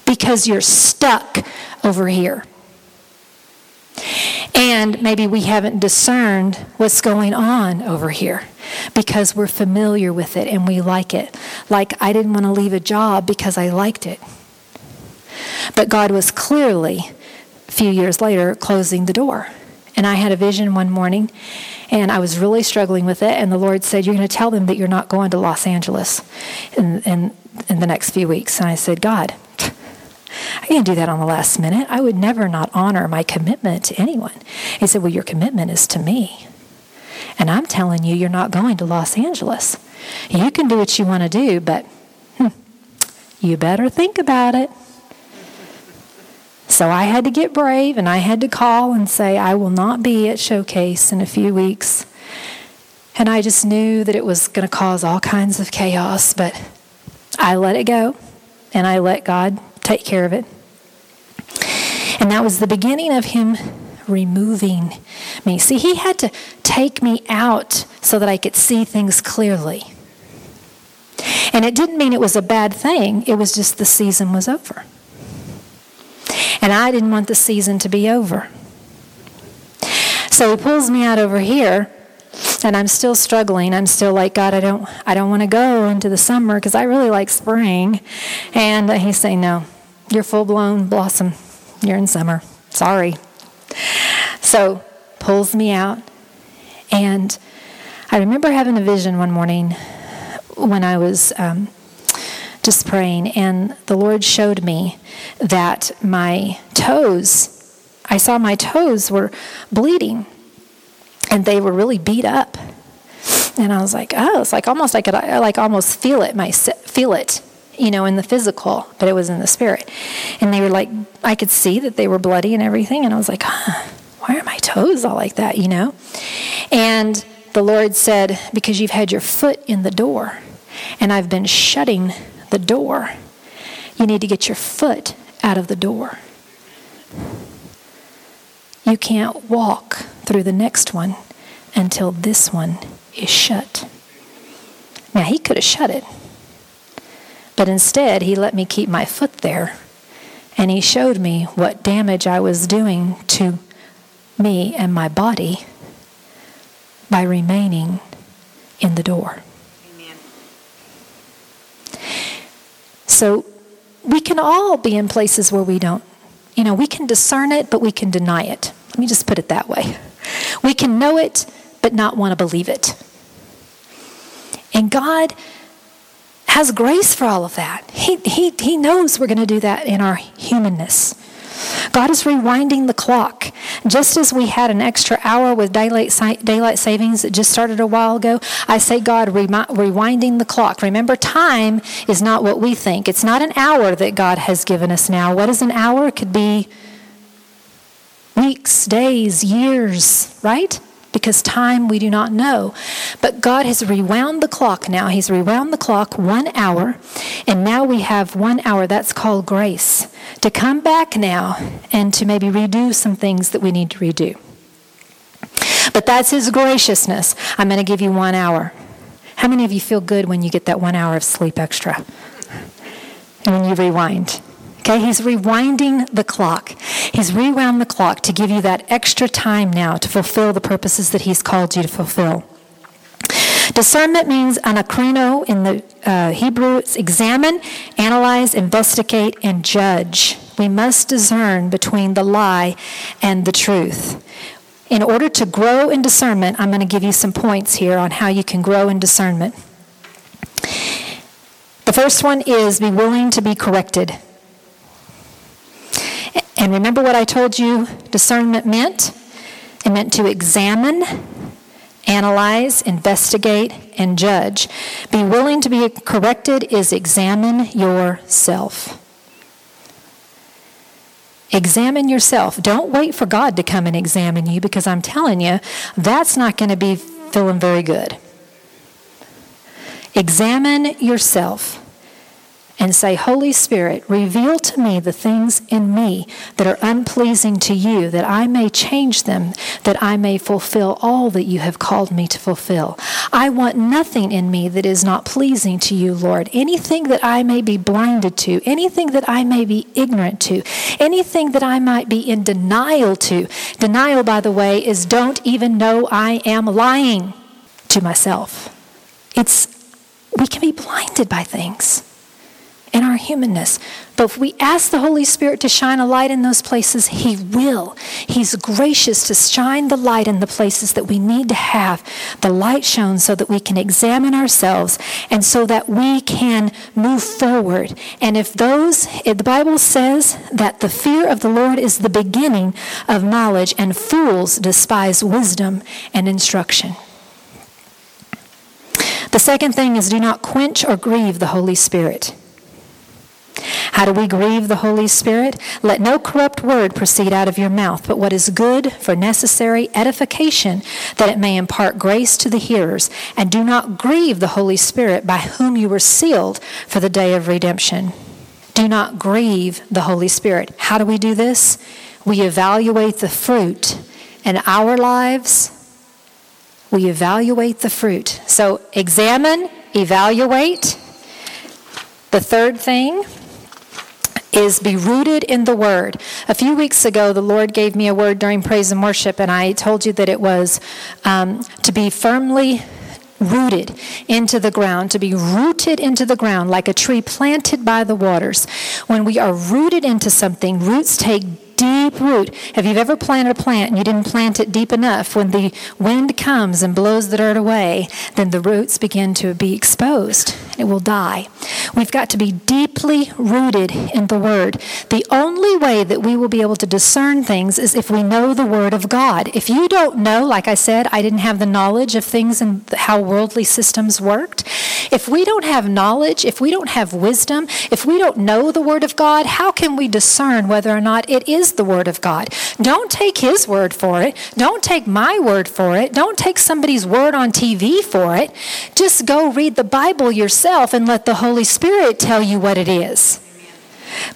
because you're stuck over here. And maybe we haven't discerned what's going on over here because we're familiar with it and we like it. Like, I didn't want to leave a job because I liked it. But God was clearly, a few years later, closing the door. And I had a vision one morning and I was really struggling with it. And the Lord said, You're going to tell them that you're not going to Los Angeles in, in, in the next few weeks. And I said, God, I can't do that on the last minute. I would never not honor my commitment to anyone. He said, Well, your commitment is to me. And I'm telling you, you're not going to Los Angeles. You can do what you want to do, but hmm, you better think about it. So I had to get brave and I had to call and say, I will not be at Showcase in a few weeks. And I just knew that it was going to cause all kinds of chaos, but I let it go and I let God take care of it. And that was the beginning of Him removing me. See, He had to take me out so that I could see things clearly. And it didn't mean it was a bad thing, it was just the season was over. And I didn't want the season to be over. So he pulls me out over here and I'm still struggling. I'm still like, God, I don't, I don't want to go into the summer because I really like spring. And he's saying, No, you're full blown blossom. You're in summer. Sorry. So pulls me out, and I remember having a vision one morning when I was um, just praying, and the Lord showed me that my toes, I saw my toes were bleeding and they were really beat up. And I was like, oh, it's like almost I could I like almost feel it, my feel it, you know, in the physical, but it was in the spirit. And they were like, I could see that they were bloody and everything, and I was like, huh, why are my toes all like that, you know? And the Lord said, because you've had your foot in the door, and I've been shutting the door, you need to get your foot out of the door. You can't walk through the next one until this one is shut. Now, he could have shut it, but instead, he let me keep my foot there, and he showed me what damage I was doing to me and my body by remaining in the door. Amen. So we can all be in places where we don't, you know, we can discern it, but we can deny it. Let me just put it that way. We can know it, but not want to believe it. And God has grace for all of that. He, he, he knows we're going to do that in our humanness. God is rewinding the clock. Just as we had an extra hour with daylight, daylight savings that just started a while ago, I say, God, rewinding the clock. Remember, time is not what we think. It's not an hour that God has given us now. What is an hour? It could be weeks, days, years, right? Because time we do not know. But God has rewound the clock now. He's rewound the clock one hour, and now we have one hour. That's called grace. To come back now and to maybe redo some things that we need to redo. But that's His graciousness. I'm going to give you one hour. How many of you feel good when you get that one hour of sleep extra? And when you rewind? Okay, he's rewinding the clock. He's rewound the clock to give you that extra time now to fulfill the purposes that he's called you to fulfill. Discernment means anakrino in the uh, Hebrew. It's examine, analyze, investigate, and judge. We must discern between the lie and the truth. In order to grow in discernment, I'm going to give you some points here on how you can grow in discernment. The first one is be willing to be corrected. And remember what I told you discernment meant? It meant to examine, analyze, investigate, and judge. Be willing to be corrected is examine yourself. Examine yourself. Don't wait for God to come and examine you because I'm telling you, that's not going to be feeling very good. Examine yourself and say, Holy Spirit, reveal to me the things in me that are unpleasing to you, that I may change them, that I may fulfill all that you have called me to fulfill. I want nothing in me that is not pleasing to you, Lord. Anything that I may be blinded to, anything that I may be ignorant to, anything that I might be in denial to. Denial, by the way, is don't even know I am lying to myself. It's we can be blinded by things in our humanness. But if we ask the Holy Spirit to shine a light in those places, He will. He's gracious to shine the light in the places that we need to have the light shown so that we can examine ourselves and so that we can move forward. And if those, if the Bible says that the fear of the Lord is the beginning of knowledge, and fools despise wisdom and instruction. The second thing is do not quench or grieve the Holy Spirit. How do we grieve the Holy Spirit? Let no corrupt word proceed out of your mouth, but what is good for necessary edification, that it may impart grace to the hearers. And do not grieve the Holy Spirit, by whom you were sealed for the day of redemption. Do not grieve the Holy Spirit. How do we do this? We evaluate the fruit in our lives. We evaluate the fruit. So examine, evaluate. The third thing is be rooted in the Word. A few weeks ago, the Lord gave me a word during praise and worship, and I told you that it was um, to be firmly rooted into the ground, to be rooted into the ground like a tree planted by the waters. When we are rooted into something, roots take deep root. Have you ever planted a plant and you didn't plant it deep enough? When the wind comes and blows the dirt away, then the roots begin to be exposed. It will die. We've got to be deeply rooted in the Word. The only way that we will be able to discern things is if we know the Word of God. If you don't know, like I said, I didn't have the knowledge of things and how worldly systems worked. If we don't have knowledge, if we don't have wisdom, if we don't know the Word of God, how can we discern whether or not it is the Word of God? Don't take His word for it. Don't take my word for it. Don't take somebody's word on TV for it. Just go read the Bible yourself and let the Holy Spirit tell you what it is.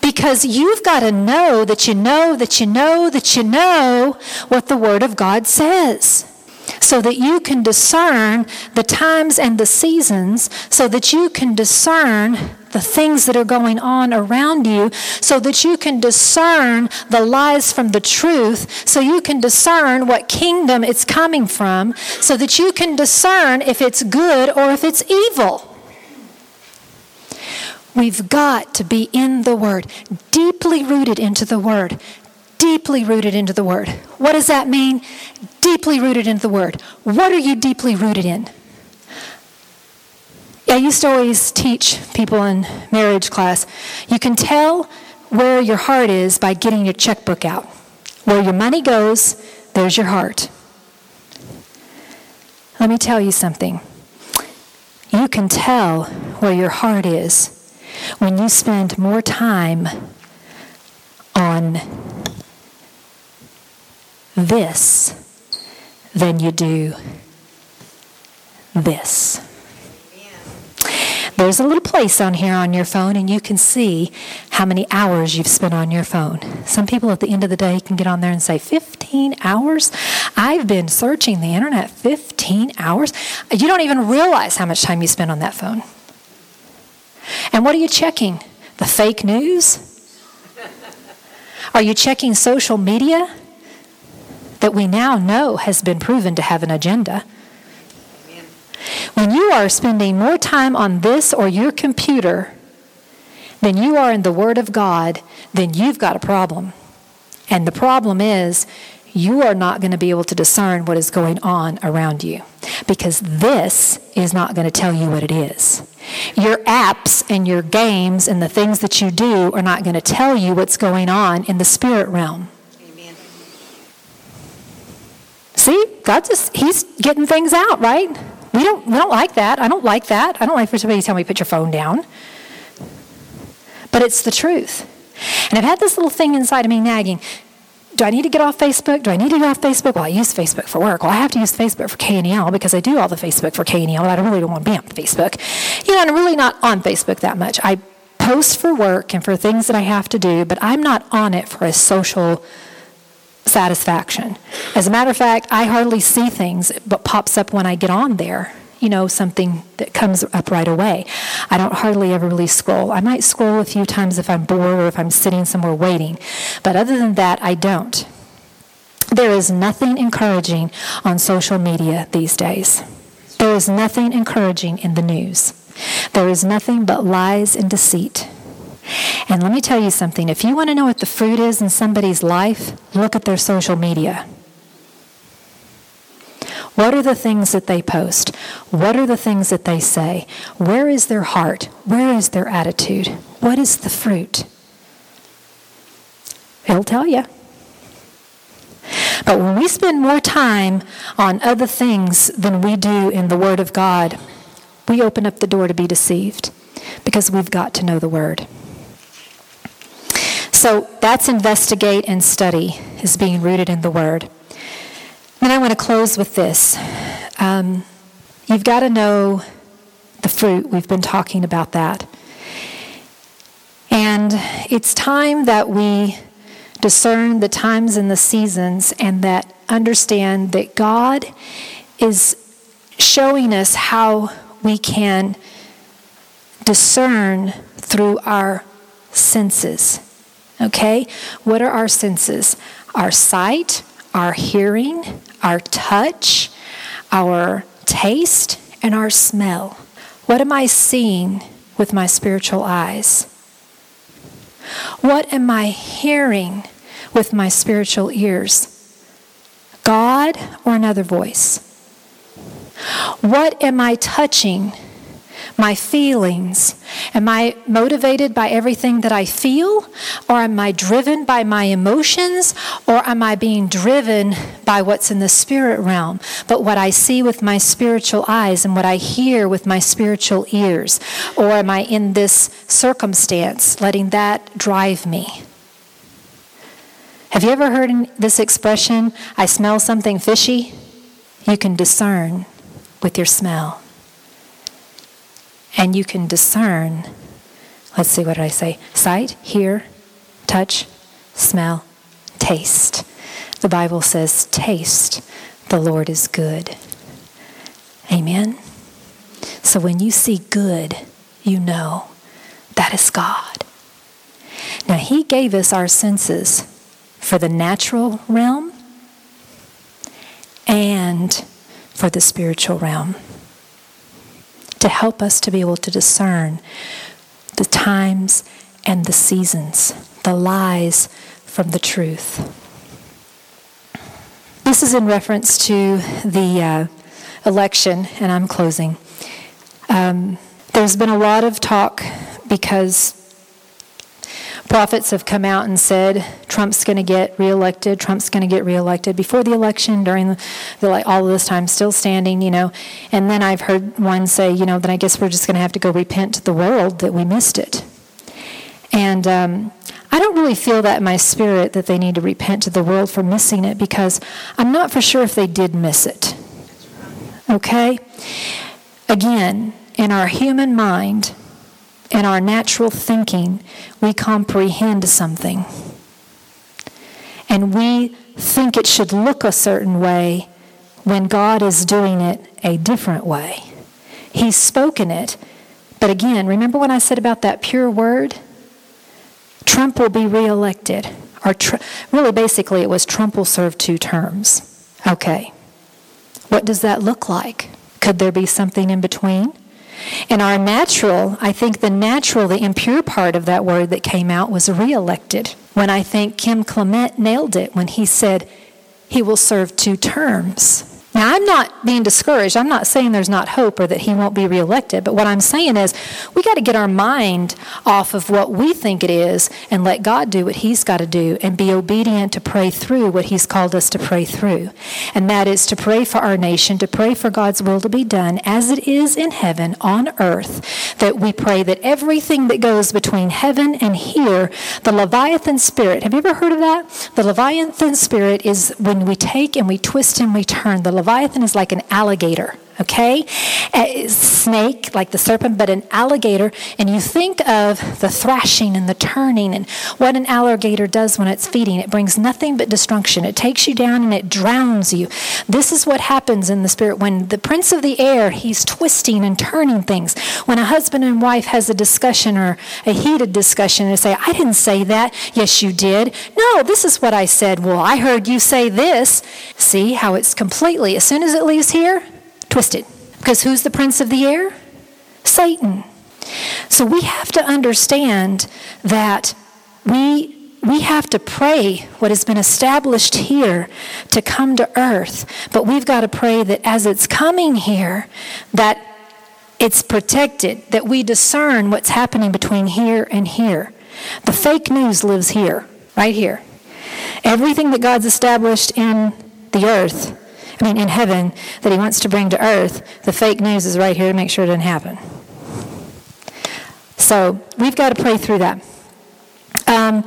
Because you've got to know that you know that you know that you know what the Word of God says. So that you can discern the times and the seasons, so that you can discern the things that are going on around you, so that you can discern the lies from the truth, so you can discern what kingdom it's coming from, so that you can discern if it's good or if it's evil. We've got to be in the Word, deeply rooted into the Word, deeply rooted into the Word. What does that mean? Deeply rooted into the Word. What are you deeply rooted in? I used to always teach people in marriage class you can tell where your heart is by getting your checkbook out. Where your money goes, there's your heart. Let me tell you something. You can tell where your heart is when you spend more time on this than you do this. There's a little place on here on your phone, and you can see how many hours you've spent on your phone. Some people at the end of the day can get on there and say, 15 hours? I've been searching the internet 15 hours. You don't even realize how much time you spend on that phone. And what are you checking? The fake news? Are you checking social media that we now know has been proven to have an agenda? When you are spending more time on this or your computer than you are in the Word of God, then you've got a problem. And the problem is you are not going to be able to discern what is going on around you because this is not going to tell you what it is. Your apps and your games and the things that you do are not going to tell you what's going on in the spirit realm. Amen. See, God just He's getting things out, right? We don't we don't like that. I don't like that. I don't like for somebody to tell me put your phone down. But it's the truth. And I've had this little thing inside of me nagging. Do I need to get off Facebook? Do I need to get off Facebook? Well, I use Facebook for work. Well, I have to use Facebook for KNEL because I do all the Facebook for KNEL, but I really don't want to be on Facebook. You know, I'm really not on Facebook that much. I post for work and for things that I have to do, but I'm not on it for a social satisfaction. As a matter of fact, I hardly see things but pops up when I get on there. You know, something that comes up right away. I don't hardly ever really scroll. I might scroll a few times if I'm bored or if I'm sitting somewhere waiting. But other than that, I don't. There is nothing encouraging on social media these days. There is nothing encouraging in the news. There is nothing but lies and deceit. And let me tell you something if you want to know what the fruit is in somebody's life, look at their social media. What are the things that they post? What are the things that they say? Where is their heart? Where is their attitude? What is the fruit? It'll tell you. But when we spend more time on other things than we do in the Word of God, we open up the door to be deceived because we've got to know the Word. So that's investigate and study, is being rooted in the Word. And I want to close with this. Um, you've got to know the fruit. We've been talking about that. And it's time that we discern the times and the seasons and that understand that God is showing us how we can discern through our senses. Okay? What are our senses? Our sight, our hearing, our touch, our taste, and our smell. What am I seeing with my spiritual eyes? What am I hearing with my spiritual ears? God or another voice? What am I touching my feelings? Am I motivated by everything that I feel? Or am I driven by my emotions? Or am I being driven by what's in the spirit realm? But what I see with my spiritual eyes and what I hear with my spiritual ears? Or am I in this circumstance letting that drive me? Have you ever heard this expression, I smell something fishy? You can discern with your smell and you can discern let's see what did I say sight, hear, touch, smell, taste. The Bible says, taste the Lord is good. Amen. So when you see good, you know that is God. Now, He gave us our senses for the natural realm and for the spiritual realm to help us to be able to discern the times and the seasons, the lies from the truth. This is in reference to the uh, election, and I'm closing. Um, there's been a lot of talk because prophets have come out and said Trump's going to get reelected. Trump's going to get reelected before the election, during the, the, all of this time, still standing, you know. And then I've heard one say, you know, then I guess we're just going to have to go repent to the world that we missed it. And um, I don't really feel that in my spirit that they need to repent to the world for missing it because I'm not for sure if they did miss it. Okay? Again, in our human mind, in our natural thinking, we comprehend something. And we think it should look a certain way when God is doing it a different way. He's spoken it. But again, remember when I said about that pure word? Trump will be reelected. Or tr- really, basically, it was Trump will serve two terms. Okay. What does that look like? Could there be something in between? In our natural, I think the natural, the impure part of that word that came out was reelected. When I think Kim Clement nailed it when he said, he will serve two terms. Now, I'm not being discouraged. I'm not saying there's not hope or that he won't be reelected. But what I'm saying is we got to get our mind off of what we think it is and let God do what he's got to do and be obedient to pray through what he's called us to pray through. And that is to pray for our nation, to pray for God's will to be done as it is in heaven on earth. That we pray that everything that goes between heaven and here, the Leviathan spirit, have you ever heard of that? The Leviathan spirit is when we take and we twist and we turn. The Leviathan is like an alligator, okay? A snake, like the serpent, but an alligator. And you think of the thrashing and the turning and what an alligator does when it's feeding. It brings nothing but destruction. It takes you down and it drowns you. This is what happens in the spirit when the prince of the air, he's twisting and turning things. When a husband and wife has a discussion or a heated discussion and say, I didn't say that. Yes, you did. No, this is what I said. Well, I heard you say this. See how it's completely, as soon as it leaves here, twisted. Because who's the prince of the air? Satan. So we have to understand that we we have to pray what has been established here to come to earth, but we've got to pray that as it's coming here that it's protected, that we discern what's happening between here and here. The fake news lives here, right here. Everything that God's established in the earth I mean, in heaven, that he wants to bring to earth, the fake news is right here to make sure it doesn't happen. So we've got to pray through that. Um,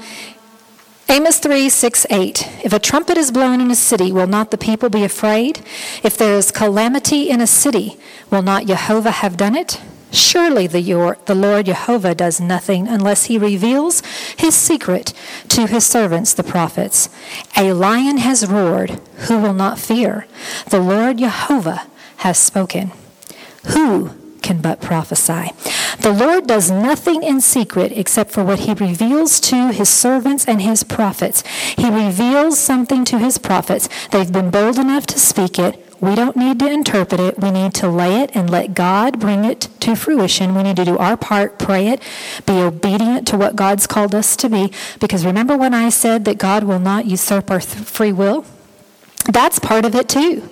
Amos 3 6 8. If a trumpet is blown in a city, will not the people be afraid? If there is calamity in a city, will not Jehovah have done it? Surely the, the Lord Jehovah does nothing unless he reveals his secret to his servants, the prophets. A lion has roared. Who will not fear? The Lord Jehovah has spoken. Who can but prophesy? The Lord does nothing in secret except for what he reveals to his servants and his prophets. He reveals something to his prophets. They've been bold enough to speak it. We don't need to interpret it. We need to lay it and let God bring it to fruition. We need to do our part, pray it, be obedient to what God's called us to be. Because remember when I said that God will not usurp our th- free will? That's part of it too.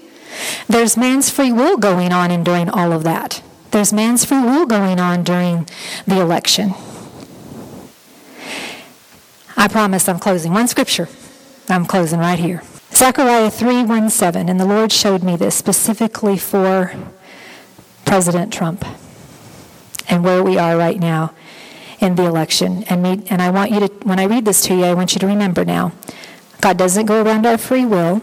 There's man's free will going on in during all of that. There's man's free will going on during the election. I promise I'm closing. One scripture. I'm closing right here. Zechariah 3 1 7. And the Lord showed me this specifically for President Trump and where we are right now in the election. And, me, and I want you to, when I read this to you, I want you to remember now God doesn't go around our free will,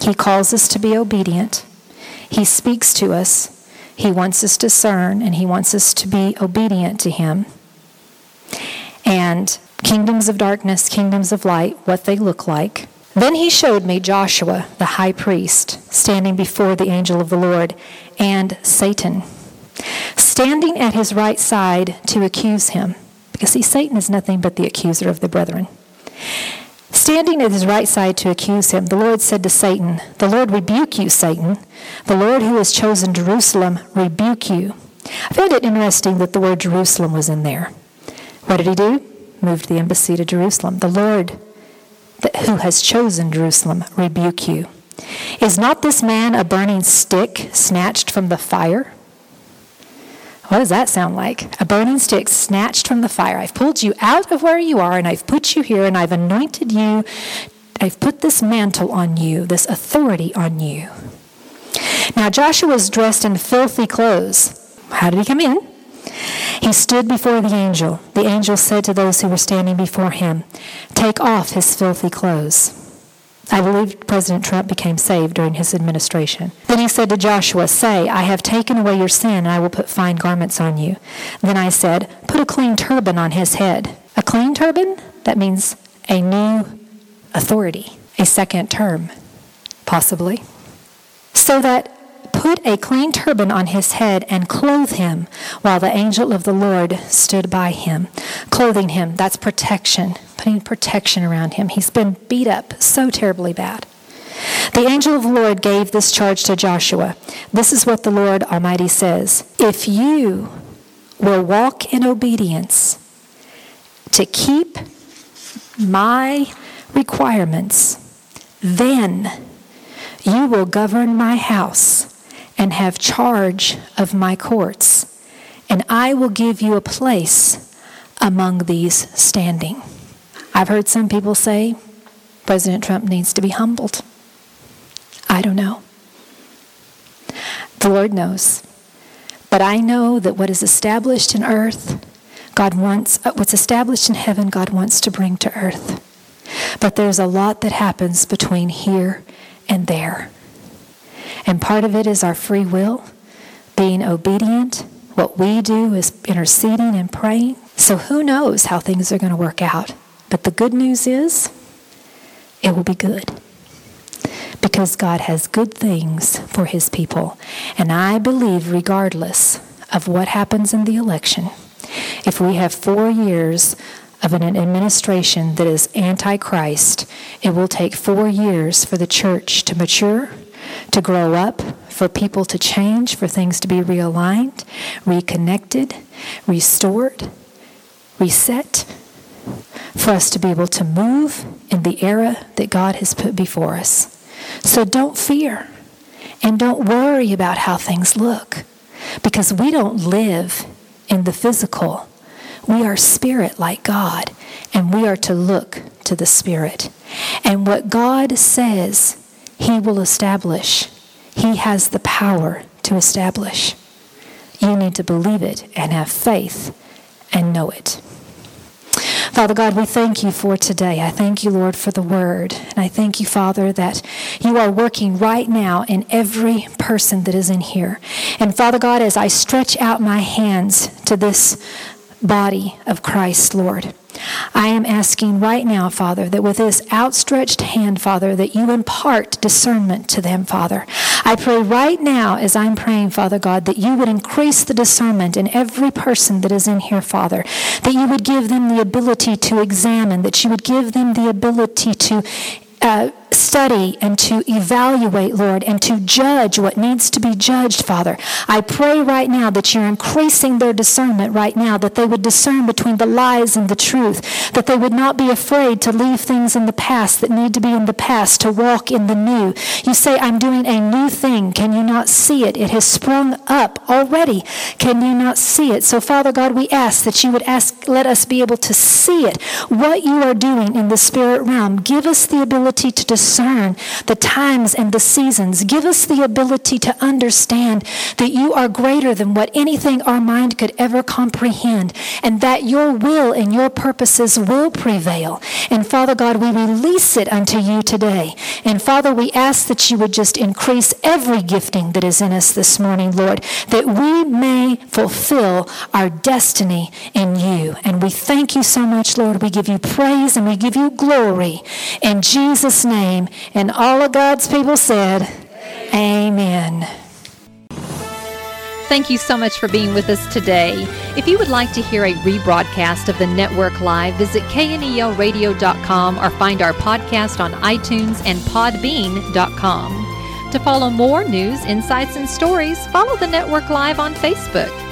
He calls us to be obedient, He speaks to us, He wants us to discern, and He wants us to be obedient to Him. And kingdoms of darkness, kingdoms of light, what they look like. Then he showed me Joshua, the high priest, standing before the angel of the Lord, and Satan, standing at his right side to accuse him. Because, see, Satan is nothing but the accuser of the brethren. Standing at his right side to accuse him, the Lord said to Satan, The Lord rebuke you, Satan. The Lord who has chosen Jerusalem rebuke you. I found it interesting that the word Jerusalem was in there. What did he do? Moved the embassy to Jerusalem. The Lord who has chosen Jerusalem rebuke you. Is not this man a burning stick snatched from the fire? What does that sound like? A burning stick snatched from the fire. I've pulled you out of where you are, and I've put you here, and I've anointed you. I've put this mantle on you, this authority on you. Now, Joshua was dressed in filthy clothes. How did he come in? He stood before the angel. The angel said to those who were standing before him, Take off his filthy clothes. I believe President Trump became saved during his administration. Then he said to Joshua, Say, I have taken away your sin, and I will put fine garments on you. Then I said, Put a clean turban on his head. A clean turban? That means a new authority, a second term, possibly. So that put a clean turban on his head and clothe him while the angel of the Lord stood by him. Clothing him, that's protection, putting protection around him. He's been beat up so terribly bad. The angel of the Lord gave this charge to Joshua. This is what the Lord Almighty says If you will walk in obedience to keep my requirements, then you will govern my house and have charge of my courts, and I will give you a place among these standing. I've heard some people say President Trump needs to be humbled. I don't know. The Lord knows. But I know that what is established in earth, God wants, uh, what's established in heaven, God wants to bring to earth. But there's a lot that happens between here and there. And part of it is our free will, being obedient. What we do is interceding and praying. So who knows how things are going to work out? But the good news is, it will be good. Because God has good things for his people. And I believe, regardless of what happens in the election, if we have four years of an administration that is antichrist, it will take four years for the church to mature, to grow up, for people to change, for things to be realigned, reconnected, restored, reset, for us to be able to move in the era that God has put before us. So don't fear and don't worry about how things look because we don't live in the physical. We are spirit like God, and we are to look to the spirit. And what God says, He will establish. He has the power to establish. You need to believe it and have faith and know it. Father God, we thank you for today. I thank you, Lord, for the word. And I thank you, Father, that you are working right now in every person that is in here. And Father God, as I stretch out my hands to this body of Christ, Lord. I am asking right now, Father, that with this outstretched hand, Father, that you impart discernment to them, Father. I pray right now, as I'm praying, Father God, that you would increase the discernment in every person that is in here, Father. That you would give them the ability to examine, that you would give them the ability to uh, study and to evaluate, Lord, and to judge what needs to be judged, Father. I pray right now that you're increasing their discernment right now, that they would discern between the lies and the truth, that they would not be afraid to leave things in the past that need to be in the past, to walk in the new. You say, I'm doing a new thing. Can you not see it? It has sprung up already. Can you not see it? So, Father God, we ask that you would ask, let us be able to see it, what you are doing in the spirit realm. Give us the ability to discern discern the times and the seasons. Give us the ability to understand that you are greater than what anything our mind could ever comprehend, and that your will and your purposes will prevail. And Father God, we release it unto you today. And Father, we ask that you would just increase every gifting that is in us this morning, Lord, that we may fulfill our destiny in you. And we thank you so much, Lord. We give you praise and we give you glory. In Jesus' name, name. And all of God's people said, Amen. Thank you so much for being with us today. If you would like to hear a rebroadcast of the network live, visit knelradio.com or find our podcast on iTunes and podbean.com. To follow more news, insights, and stories, follow the network live on Facebook.